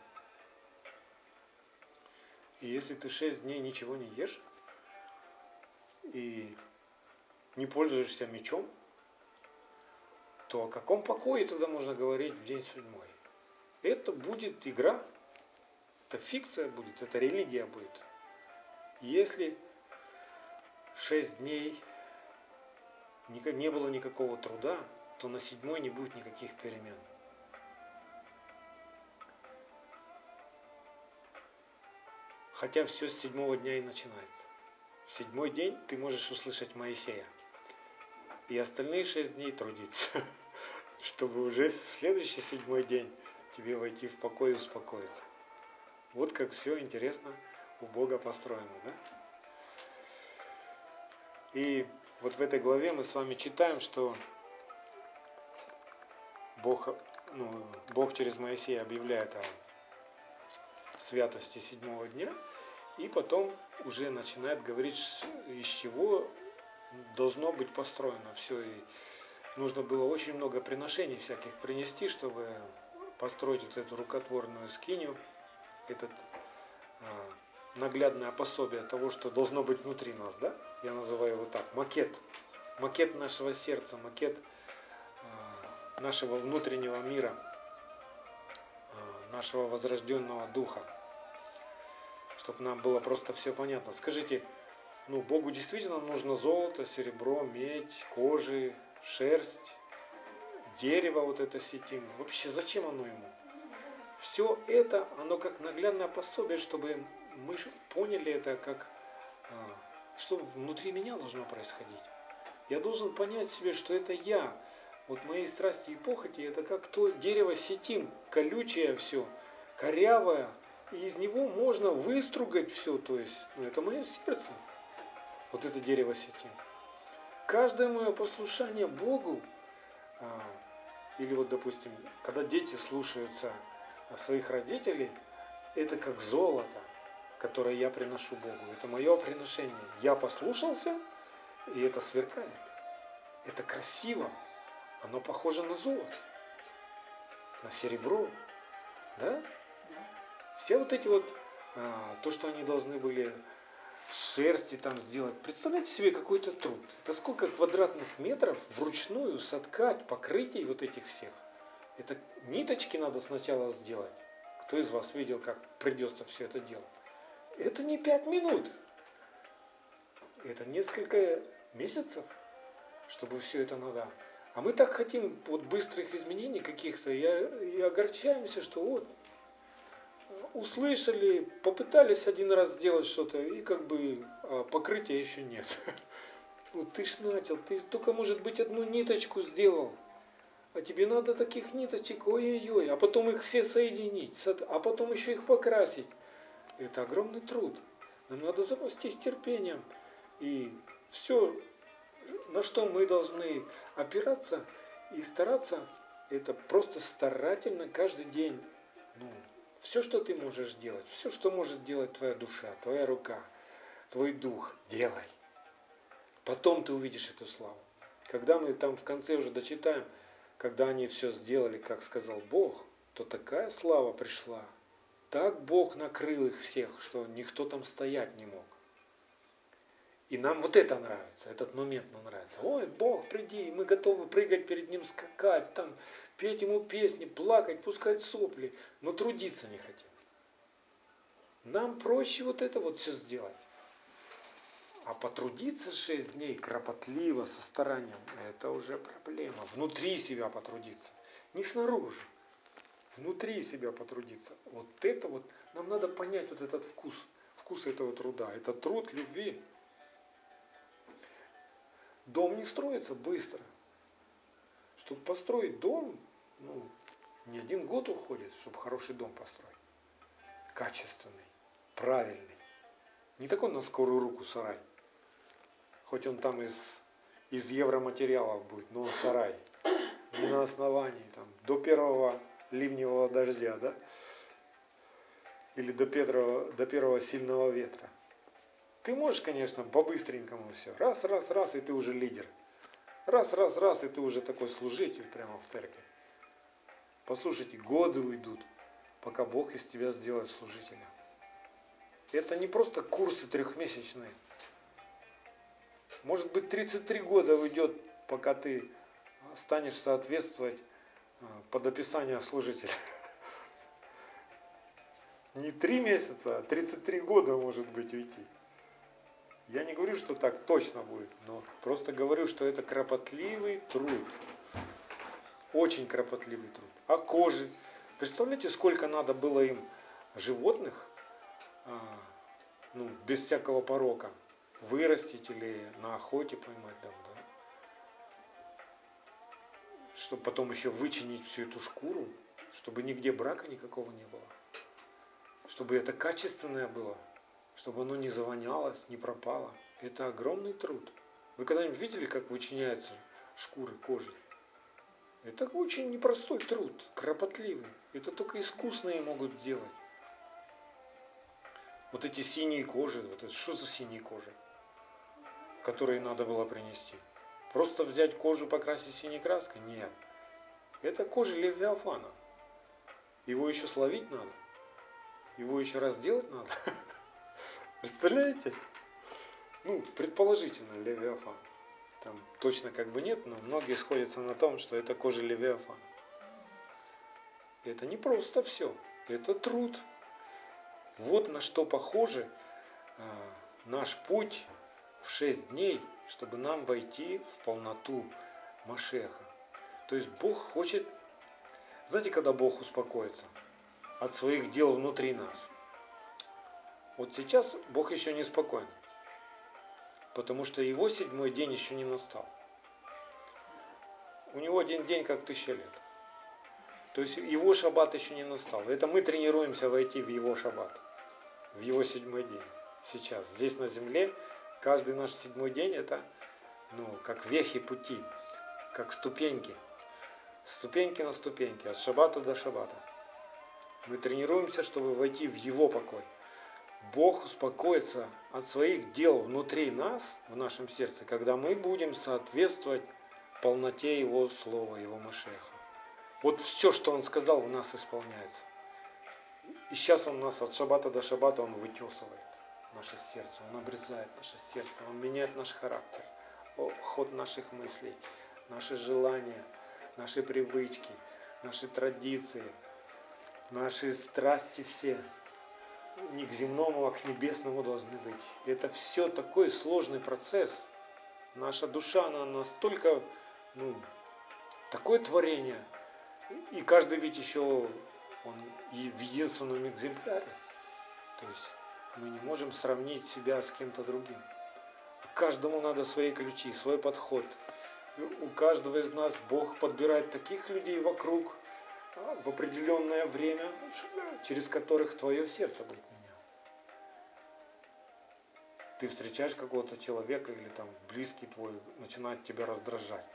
И если ты шесть дней ничего не ешь и не пользуешься мечом, то о каком покое тогда можно говорить в день седьмой? Это будет игра, это фикция будет, это религия будет. Если шесть дней не было никакого труда, то на седьмой не будет никаких перемен. Хотя все с седьмого дня и начинается. В седьмой день ты можешь услышать Моисея. И остальные шесть дней трудиться, чтобы уже в следующий седьмой день тебе войти в покой и успокоиться. Вот как все интересно у Бога построено, да? И вот в этой главе мы с вами читаем, что Бог, ну, Бог через Моисея объявляет о святости седьмого дня, и потом уже начинает говорить, из чего должно быть построено все. И нужно было очень много приношений всяких принести, чтобы построить вот эту рукотворную скинию, этот а, наглядное пособие того, что должно быть внутри нас, да? Я называю его так, макет. Макет нашего сердца, макет нашего внутреннего мира, а, нашего возрожденного духа. Чтобы нам было просто все понятно. Скажите, ну, Богу действительно нужно золото, серебро, медь, кожи, шерсть, дерево вот это сетим. Вообще зачем оно ему? Все это, оно как наглядное пособие, чтобы мы поняли это как, а, что внутри меня должно происходить. Я должен понять себе, что это я. Вот мои страсти и похоти, это как то дерево сетим, колючее все, корявое, и из него можно выстругать все, то есть, ну, это мое сердце, вот это дерево сетим. Каждое мое послушание Богу, а, или вот, допустим, когда дети слушаются своих родителей, это как золото – которое я приношу Богу. Это мое приношение. Я послушался, и это сверкает. Это красиво. Оно похоже на золото, на серебро. Да? Все вот эти вот, а, то, что они должны были шерсти там сделать. Представляете себе какой-то труд. Это сколько квадратных метров вручную соткать покрытий вот этих всех. Это ниточки надо сначала сделать. Кто из вас видел, как придется все это делать? Это не пять минут. Это несколько месяцев, чтобы все это надо. А мы так хотим вот быстрых изменений каких-то и, и огорчаемся, что вот услышали, попытались один раз сделать что-то, и как бы а покрытия еще нет. Ну ты ж начал, ты только, может быть, одну ниточку сделал. А тебе надо таких ниточек, ой-ой-ой, а потом их все соединить, а потом еще их покрасить. Это огромный труд. Нам надо запастись терпением. И все, на что мы должны опираться и стараться, это просто старательно каждый день. Ну, все, что ты можешь делать, все, что может делать твоя душа, твоя рука, твой дух, делай. Потом ты увидишь эту славу. Когда мы там в конце уже дочитаем, когда они все сделали, как сказал Бог, то такая слава пришла, так Бог накрыл их всех, что никто там стоять не мог. И нам вот это нравится, этот момент нам нравится. Ой, Бог, приди, мы готовы прыгать перед Ним, скакать, там, петь Ему песни, плакать, пускать сопли, но трудиться не хотим. Нам проще вот это вот все сделать. А потрудиться шесть дней кропотливо, со старанием, это уже проблема. Внутри себя потрудиться, не снаружи внутри себя потрудиться. Вот это вот, нам надо понять вот этот вкус, вкус этого труда. Это труд любви. Дом не строится быстро. Чтобы построить дом, ну, не один год уходит, чтобы хороший дом построить. Качественный, правильный. Не такой на скорую руку сарай. Хоть он там из, из евроматериалов будет, но сарай. Не на основании. Там, до первого ливневого дождя, да? Или до первого, до первого сильного ветра. Ты можешь, конечно, по-быстренькому все. Раз, раз, раз, и ты уже лидер. Раз, раз, раз, и ты уже такой служитель прямо в церкви. Послушайте, годы уйдут, пока Бог из тебя сделает служителя. Это не просто курсы трехмесячные. Может быть, 33 года уйдет, пока ты станешь соответствовать под описание служителя. Не три месяца, а 33 года может быть уйти. Я не говорю, что так точно будет, но просто говорю, что это кропотливый труд. Очень кропотливый труд. А кожи? Представляете, сколько надо было им животных, а, ну, без всякого порока, вырастить или на охоте поймать там, да? чтобы потом еще вычинить всю эту шкуру, чтобы нигде брака никакого не было, чтобы это качественное было, чтобы оно не завонялось, не пропало. Это огромный труд. Вы когда-нибудь видели, как вычиняются шкуры кожи? Это очень непростой труд, кропотливый. Это только искусные могут делать. Вот эти синие кожи, вот это что за синие кожи? которые надо было принести. Просто взять кожу, покрасить синей краской? Нет. Это кожа Левиафана. Его еще словить надо. Его еще разделать надо. Представляете? Ну, предположительно, Левиафан. Там точно как бы нет, но многие сходятся на том, что это кожа Левиафана. Это не просто все. Это труд. Вот на что похоже а, наш путь в шесть дней, чтобы нам войти в полноту Машеха. То есть Бог хочет, знаете, когда Бог успокоится от своих дел внутри нас? Вот сейчас Бог еще не спокоен, потому что его седьмой день еще не настал. У него один день как тысяча лет. То есть его шаббат еще не настал. Это мы тренируемся войти в его шаббат, в его седьмой день. Сейчас, здесь на земле, каждый наш седьмой день это ну, как вехи пути, как ступеньки. Ступеньки на ступеньки, от шаббата до шаббата. Мы тренируемся, чтобы войти в его покой. Бог успокоится от своих дел внутри нас, в нашем сердце, когда мы будем соответствовать полноте Его Слова, Его Машеха. Вот все, что Он сказал, у нас исполняется. И сейчас Он нас от шаббата до шаббата Он вытесывает наше сердце, Он обрезает наше сердце, Он меняет наш характер, ход наших мыслей, наши желания, наши привычки, наши традиции, наши страсти все не к земному, а к небесному должны быть. И это все такой сложный процесс. Наша душа, она настолько, ну, такое творение. И каждый ведь еще, он и в единственном экземпляре. То есть мы не можем сравнить себя с кем-то другим. Каждому надо свои ключи, свой подход. У каждого из нас Бог подбирает таких людей вокруг, в определенное время, через которых твое сердце будет меняться. Ты встречаешь какого-то человека или там близкий твой начинает тебя раздражать.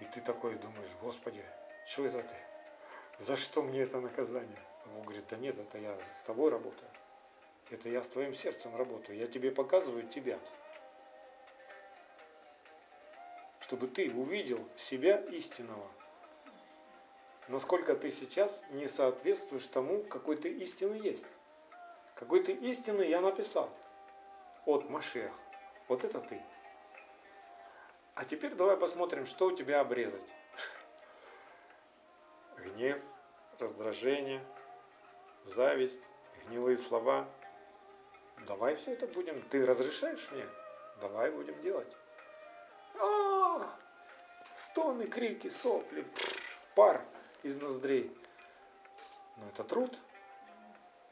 И ты такой думаешь, Господи, что это ты? За что мне это наказание? Он говорит, да нет, это я с тобой работаю. Это я с твоим сердцем работаю. Я тебе показываю тебя. Чтобы ты увидел себя истинного насколько ты сейчас не соответствуешь тому, какой ты истины есть. Какой ты истины я написал от Машех. Вот это ты. А теперь давай посмотрим, что у тебя обрезать. Гнев, раздражение, зависть, гнилые слова. Давай все это будем. Ты разрешаешь мне? Давай будем делать. А, стоны, крики, сопли, пар из ноздрей. Но это труд.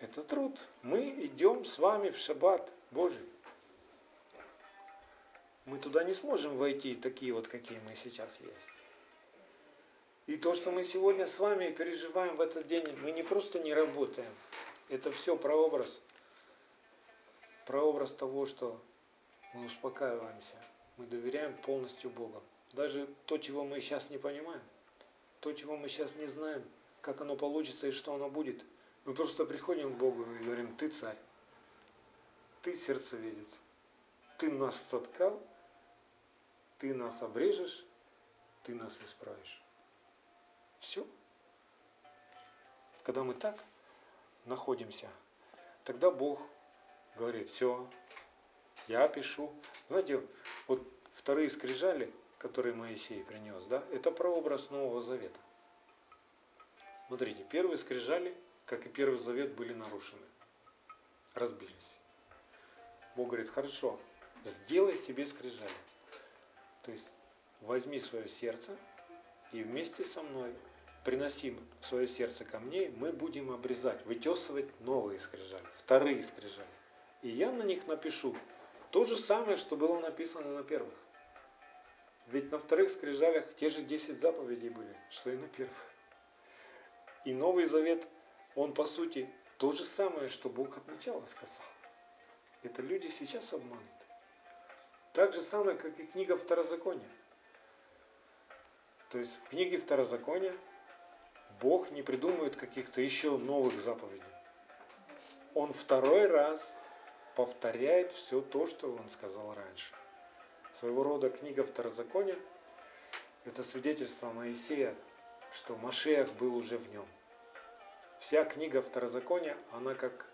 Это труд. Мы идем с вами в шаббат Божий. Мы туда не сможем войти такие вот, какие мы сейчас есть. И то, что мы сегодня с вами переживаем в этот день, мы не просто не работаем. Это все прообраз. Прообраз того, что мы успокаиваемся. Мы доверяем полностью Богу. Даже то, чего мы сейчас не понимаем – то, чего мы сейчас не знаем, как оно получится и что оно будет. Мы просто приходим к Богу и говорим, ты царь, ты сердцеведец, ты нас соткал, ты нас обрежешь, ты нас исправишь. Все. Когда мы так находимся, тогда Бог говорит, все, я пишу. Знаете, вот вторые скрижали – который Моисей принес, да, это прообраз Нового Завета. Смотрите, первые скрижали, как и Первый Завет, были нарушены, разбились. Бог говорит, хорошо, сделай себе скрижали. То есть возьми свое сердце и вместе со мной приносим свое сердце ко мне, мы будем обрезать, вытесывать новые скрижали, вторые скрижали. И я на них напишу то же самое, что было написано на первых. Ведь на вторых скрижалях те же 10 заповедей были, что и на первых. И Новый Завет, он по сути то же самое, что Бог от начала сказал. Это люди сейчас обмануты. Так же самое, как и книга Второзакония. То есть в книге Второзакония Бог не придумывает каких-то еще новых заповедей. Он второй раз повторяет все то, что он сказал раньше. Своего рода книга Второзакония. Это свидетельство Моисея, что Машех был уже в нем. Вся книга Второзакония, она как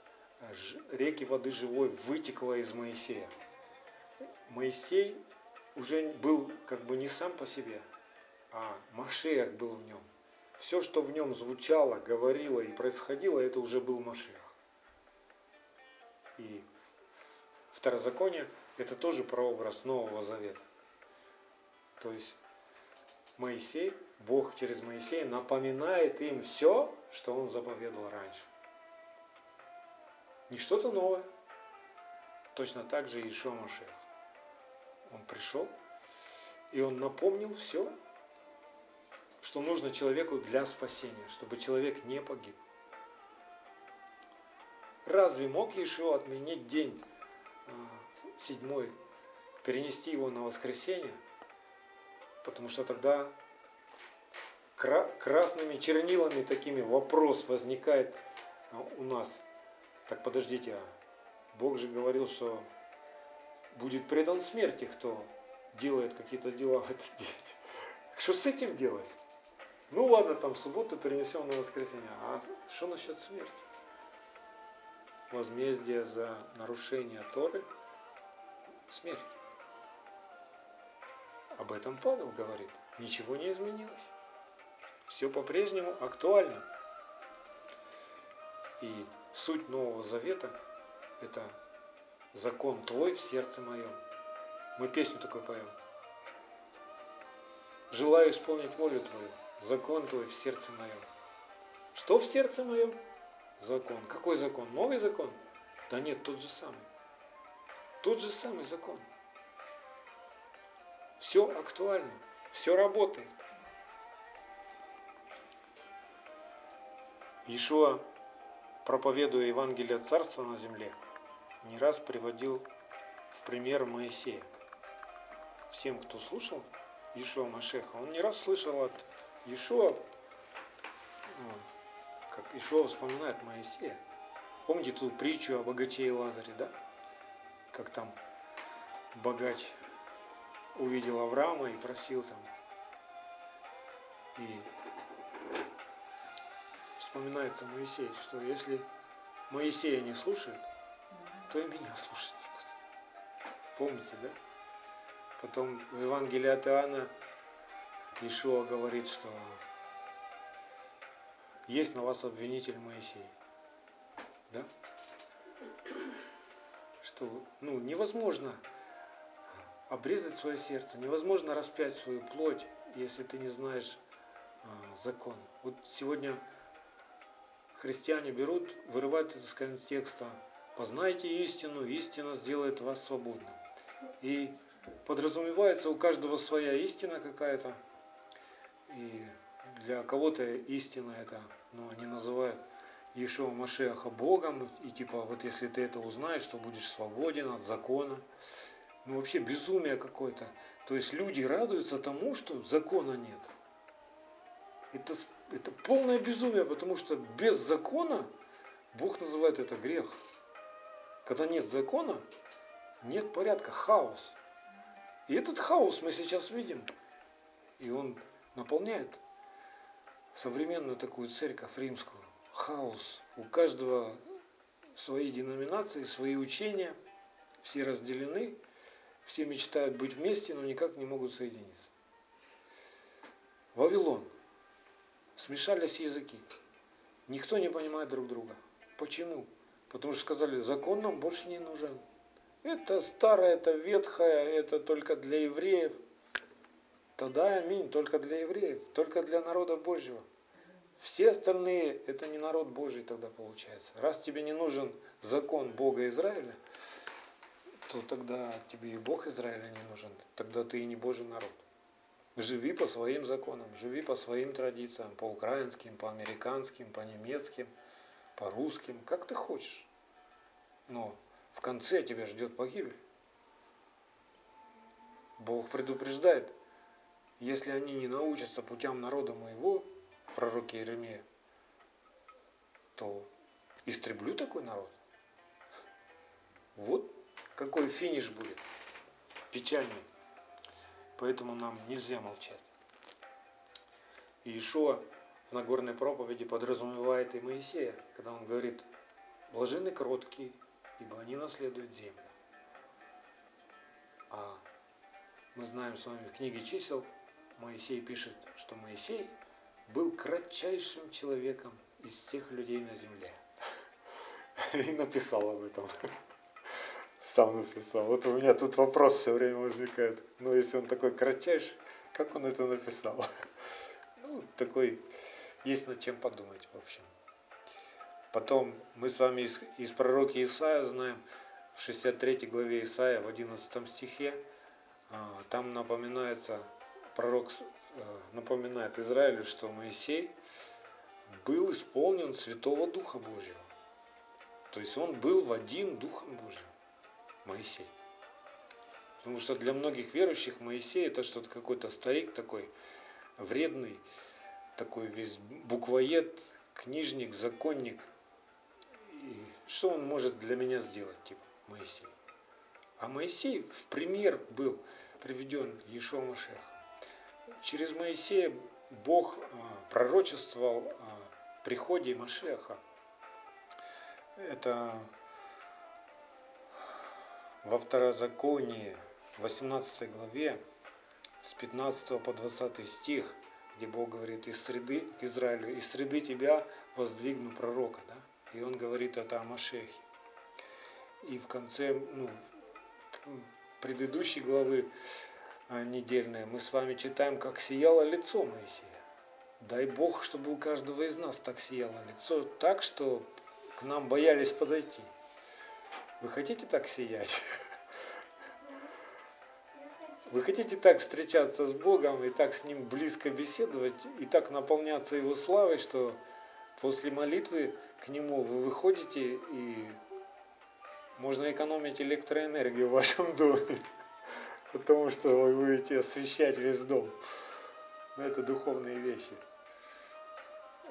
реки воды живой вытекла из Моисея. Моисей уже был как бы не сам по себе, а Машех был в нем. Все, что в нем звучало, говорило и происходило, это уже был Машех. И Второзаконие – это тоже прообраз Нового Завета. То есть Моисей, Бог через Моисея напоминает им все, что он заповедовал раньше. Не что-то новое. Точно так же Ишуа Машех. Он пришел, и он напомнил все, что нужно человеку для спасения, чтобы человек не погиб. Разве мог Иешуа отменить день а, седьмой, перенести его на воскресенье? Потому что тогда красными чернилами такими вопрос возникает а, у нас. Так подождите, а Бог же говорил, что будет предан смерти, кто делает какие-то дела в этот день. Что с этим делать? Ну ладно, там субботу перенесем на воскресенье. А что насчет смерти? Возмездие за нарушение Торы – смерть. Об этом Павел говорит. Ничего не изменилось. Все по-прежнему актуально. И суть Нового Завета – это закон Твой в сердце моем. Мы песню такой поем. Желаю исполнить волю Твою, закон Твой в сердце моем. Что в сердце моем? Закон. Какой закон? Новый закон? Да нет, тот же самый. Тот же самый закон. Все актуально, все работает. Ишуа, проповедуя Евангелие Царства на земле, не раз приводил в пример Моисея. Всем, кто слушал Ишуа Машеха, он не раз слышал от Ишуа, ну, как Ишуа вспоминает Моисея. Помните ту притчу о богаче и Лазаре, да? Как там богач увидел Авраама и просил там. И вспоминается Моисей, что если Моисея не слушают, то и меня слушать не будет. Помните, да? Потом в Евангелии от Иоанна Ишуа говорит, что есть на вас обвинитель Моисей. Да? Что ну, невозможно обрезать свое сердце, невозможно распять свою плоть, если ты не знаешь а, закон. Вот сегодня христиане берут, вырывают из контекста Познайте истину, истина сделает вас свободным. И подразумевается у каждого своя истина какая-то. И для кого-то истина это, ну, они называют Ешова Машеха Богом, и типа, вот если ты это узнаешь, то будешь свободен от закона. Ну, вообще безумие какое-то. То есть люди радуются тому, что закона нет. Это, это полное безумие, потому что без закона Бог называет это грех. Когда нет закона, нет порядка, хаос. И этот хаос мы сейчас видим. И он наполняет современную такую церковь римскую. Хаос. У каждого свои деноминации, свои учения. Все разделены. Все мечтают быть вместе, но никак не могут соединиться. Вавилон. Смешались языки. Никто не понимает друг друга. Почему? Потому что сказали, закон нам больше не нужен. Это старое, это ветхое, это только для евреев. Тогда аминь, только для евреев, только для народа Божьего. Все остальные это не народ Божий тогда получается. Раз тебе не нужен закон Бога Израиля, то тогда тебе и Бог Израиля не нужен. Тогда ты и не Божий народ. Живи по своим законам, живи по своим традициям, по украинским, по американским, по немецким – по-русским, как ты хочешь. Но в конце тебя ждет погибель. Бог предупреждает, если они не научатся путям народа моего, пророке Иеремия, то истреблю такой народ. Вот какой финиш будет. Печальный. поэтому нам нельзя молчать. И Ишуа в Нагорной проповеди подразумевает и Моисея, когда он говорит, блаженны кроткие, ибо они наследуют землю. А мы знаем с вами в книге чисел, Моисей пишет, что Моисей был кратчайшим человеком из всех людей на земле. И написал об этом. Сам написал. Вот у меня тут вопрос все время возникает. Ну, если он такой кратчайший, как он это написал? Ну, такой, есть над чем подумать, в общем. Потом мы с вами из, из пророка Исаия знаем, в 63 главе Исаия, в 11 стихе, а, там напоминается, пророк напоминает Израилю, что Моисей был исполнен Святого Духа Божьего. То есть он был в один Духом Божьим, Моисей. Потому что для многих верующих Моисей это что-то какой-то старик такой, вредный, такой весь буквоед, книжник, законник – что он может для меня сделать, типа Моисей? А Моисей в пример был приведен Ешо Машех. Через Моисея Бог а, пророчествовал о приходе Машеха. Это во Второзаконии, 18 главе, с 15 по 20 стих, где Бог говорит, из среды к Израилю, из среды тебя воздвигну пророка. Да? И он говорит это о Машехе. И в конце ну, предыдущей главы а, недельной мы с вами читаем, как сияло лицо Моисея. Дай Бог, чтобы у каждого из нас так сияло лицо, так, что к нам боялись подойти. Вы хотите так сиять? Вы хотите так встречаться с Богом и так с Ним близко беседовать, и так наполняться Его славой, что после молитвы к нему вы выходите и можно экономить электроэнергию в вашем доме, потому что вы будете освещать весь дом. Но это духовные вещи.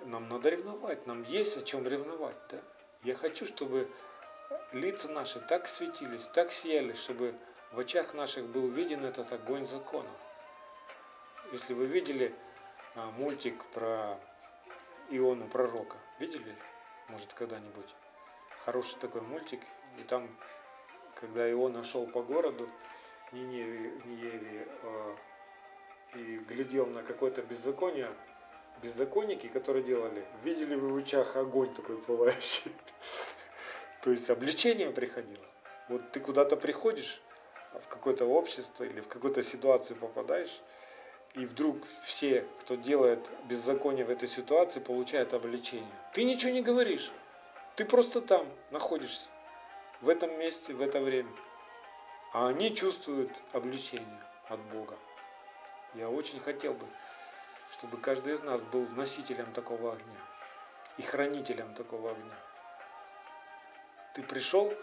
Нам надо ревновать, нам есть о чем ревновать. Да? Я хочу, чтобы лица наши так светились, так сияли, чтобы в очах наших был виден этот огонь закона. Если вы видели а, мультик про Иону пророка, видели? может, когда-нибудь. Хороший такой мультик. И там, когда его нашел по городу, Ниневе, Ниеве, э, и глядел на какое-то беззаконие, беззаконники, которые делали, видели в лучах огонь такой пылающий. То есть обличение приходило. Вот ты куда-то приходишь, в какое-то общество или в какую-то ситуацию попадаешь, и вдруг все, кто делает беззаконие в этой ситуации, получают обличение. Ты ничего не говоришь. Ты просто там находишься. В этом месте, в это время. А они чувствуют обличение от Бога. Я очень хотел бы, чтобы каждый из нас был носителем такого огня и хранителем такого огня. Ты пришел,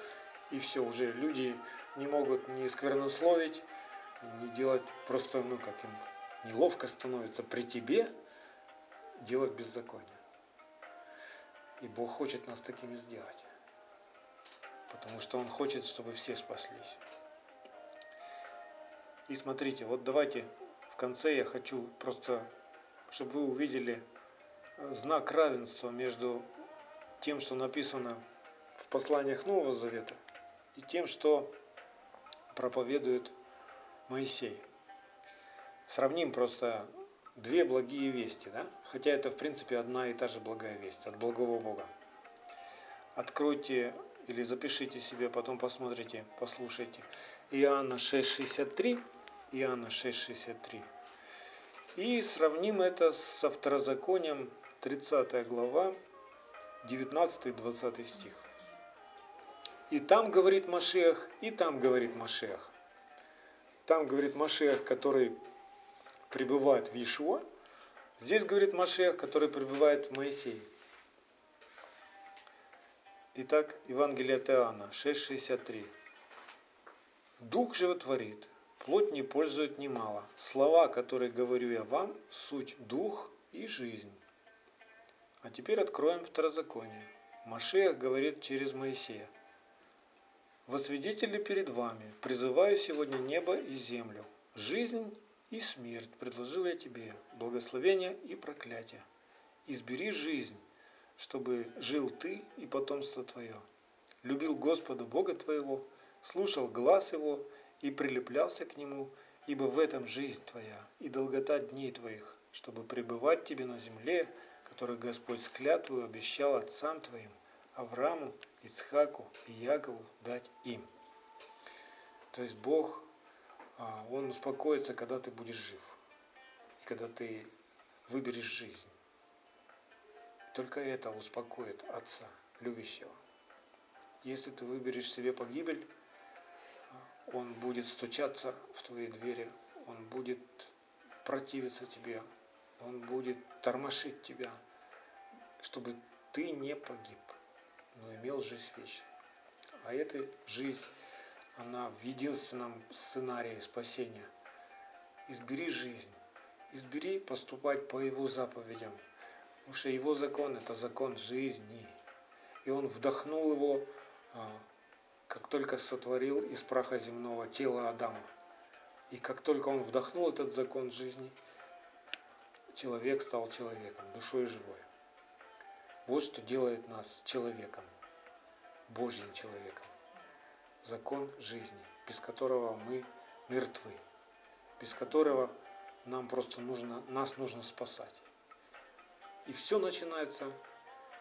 и все, уже люди не могут ни сквернословить, не делать просто, ну как им неловко становится при тебе делать беззаконие. И Бог хочет нас такими сделать. Потому что Он хочет, чтобы все спаслись. И смотрите, вот давайте в конце я хочу просто, чтобы вы увидели знак равенства между тем, что написано в посланиях Нового Завета, и тем, что проповедует Моисей. Сравним просто две благие вести, да? хотя это в принципе одна и та же благая весть от благого Бога. Откройте или запишите себе, потом посмотрите, послушайте. Иоанна 6,63, Иоанна 6,63. И сравним это со второзаконием 30 глава, 19-20 стих. И там говорит Машех, и там говорит Машех. Там говорит Машех, который пребывает в Иешуа. Здесь говорит Машех, который пребывает в Моисее. Итак, Евангелие от Иоанна 6,63. Дух животворит, плоть не пользует немало. Слова, которые говорю я вам, суть дух и жизнь. А теперь откроем второзаконие. Машех говорит через Моисея. Во свидетели перед вами призываю сегодня небо и землю, жизнь и смерть предложил я тебе, благословение и проклятие. Избери жизнь, чтобы жил ты и потомство твое. Любил Господа Бога твоего, слушал глаз его и прилеплялся к нему, ибо в этом жизнь твоя и долгота дней твоих, чтобы пребывать тебе на земле, которую Господь с клятвою обещал отцам твоим, Аврааму, Ицхаку и Якову дать им. То есть Бог, а, Он успокоится, когда ты будешь жив, и когда ты выберешь жизнь. Только это успокоит Отца, любящего. Если ты выберешь себе погибель, он будет стучаться в твои двери, он будет противиться тебе, он будет тормошить тебя, чтобы ты не погиб, но имел жизнь вечную. А эта жизнь, она в единственном сценарии спасения. Избери жизнь, избери поступать по Его заповедям, потому что Его закон – это закон жизни. И Он вдохнул его а, как только сотворил из праха земного тело Адама. И как только он вдохнул этот закон жизни, человек стал человеком, душой живой. Вот что делает нас человеком, Божьим человеком. Закон жизни, без которого мы мертвы, без которого нам просто нужно, нас нужно спасать. И все начинается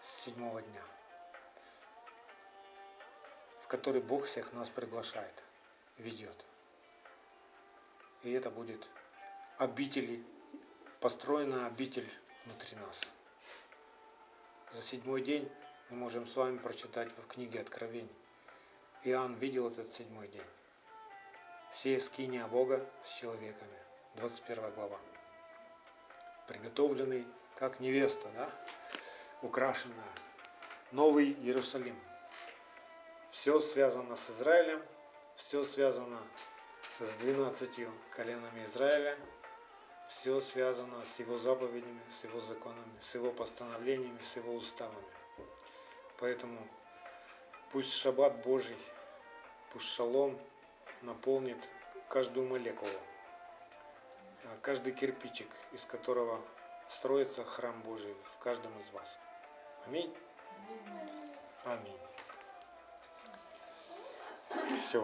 с седьмого дня который Бог всех нас приглашает, ведет. И это будет обители, построена обитель внутри нас. За седьмой день мы можем с вами прочитать в книге Откровений. Иоанн видел этот седьмой день. Все скиния Бога с человеками. 21 глава. Приготовленный как невеста, да? Украшенная. Новый Иерусалим. Все связано с Израилем, все связано с двенадцатью коленами Израиля, все связано с его заповедями, с его законами, с его постановлениями, с его уставами. Поэтому пусть шаббат Божий, пусть шалом наполнит каждую молекулу, а каждый кирпичик, из которого строится храм Божий в каждом из вас. Аминь. Аминь. Все.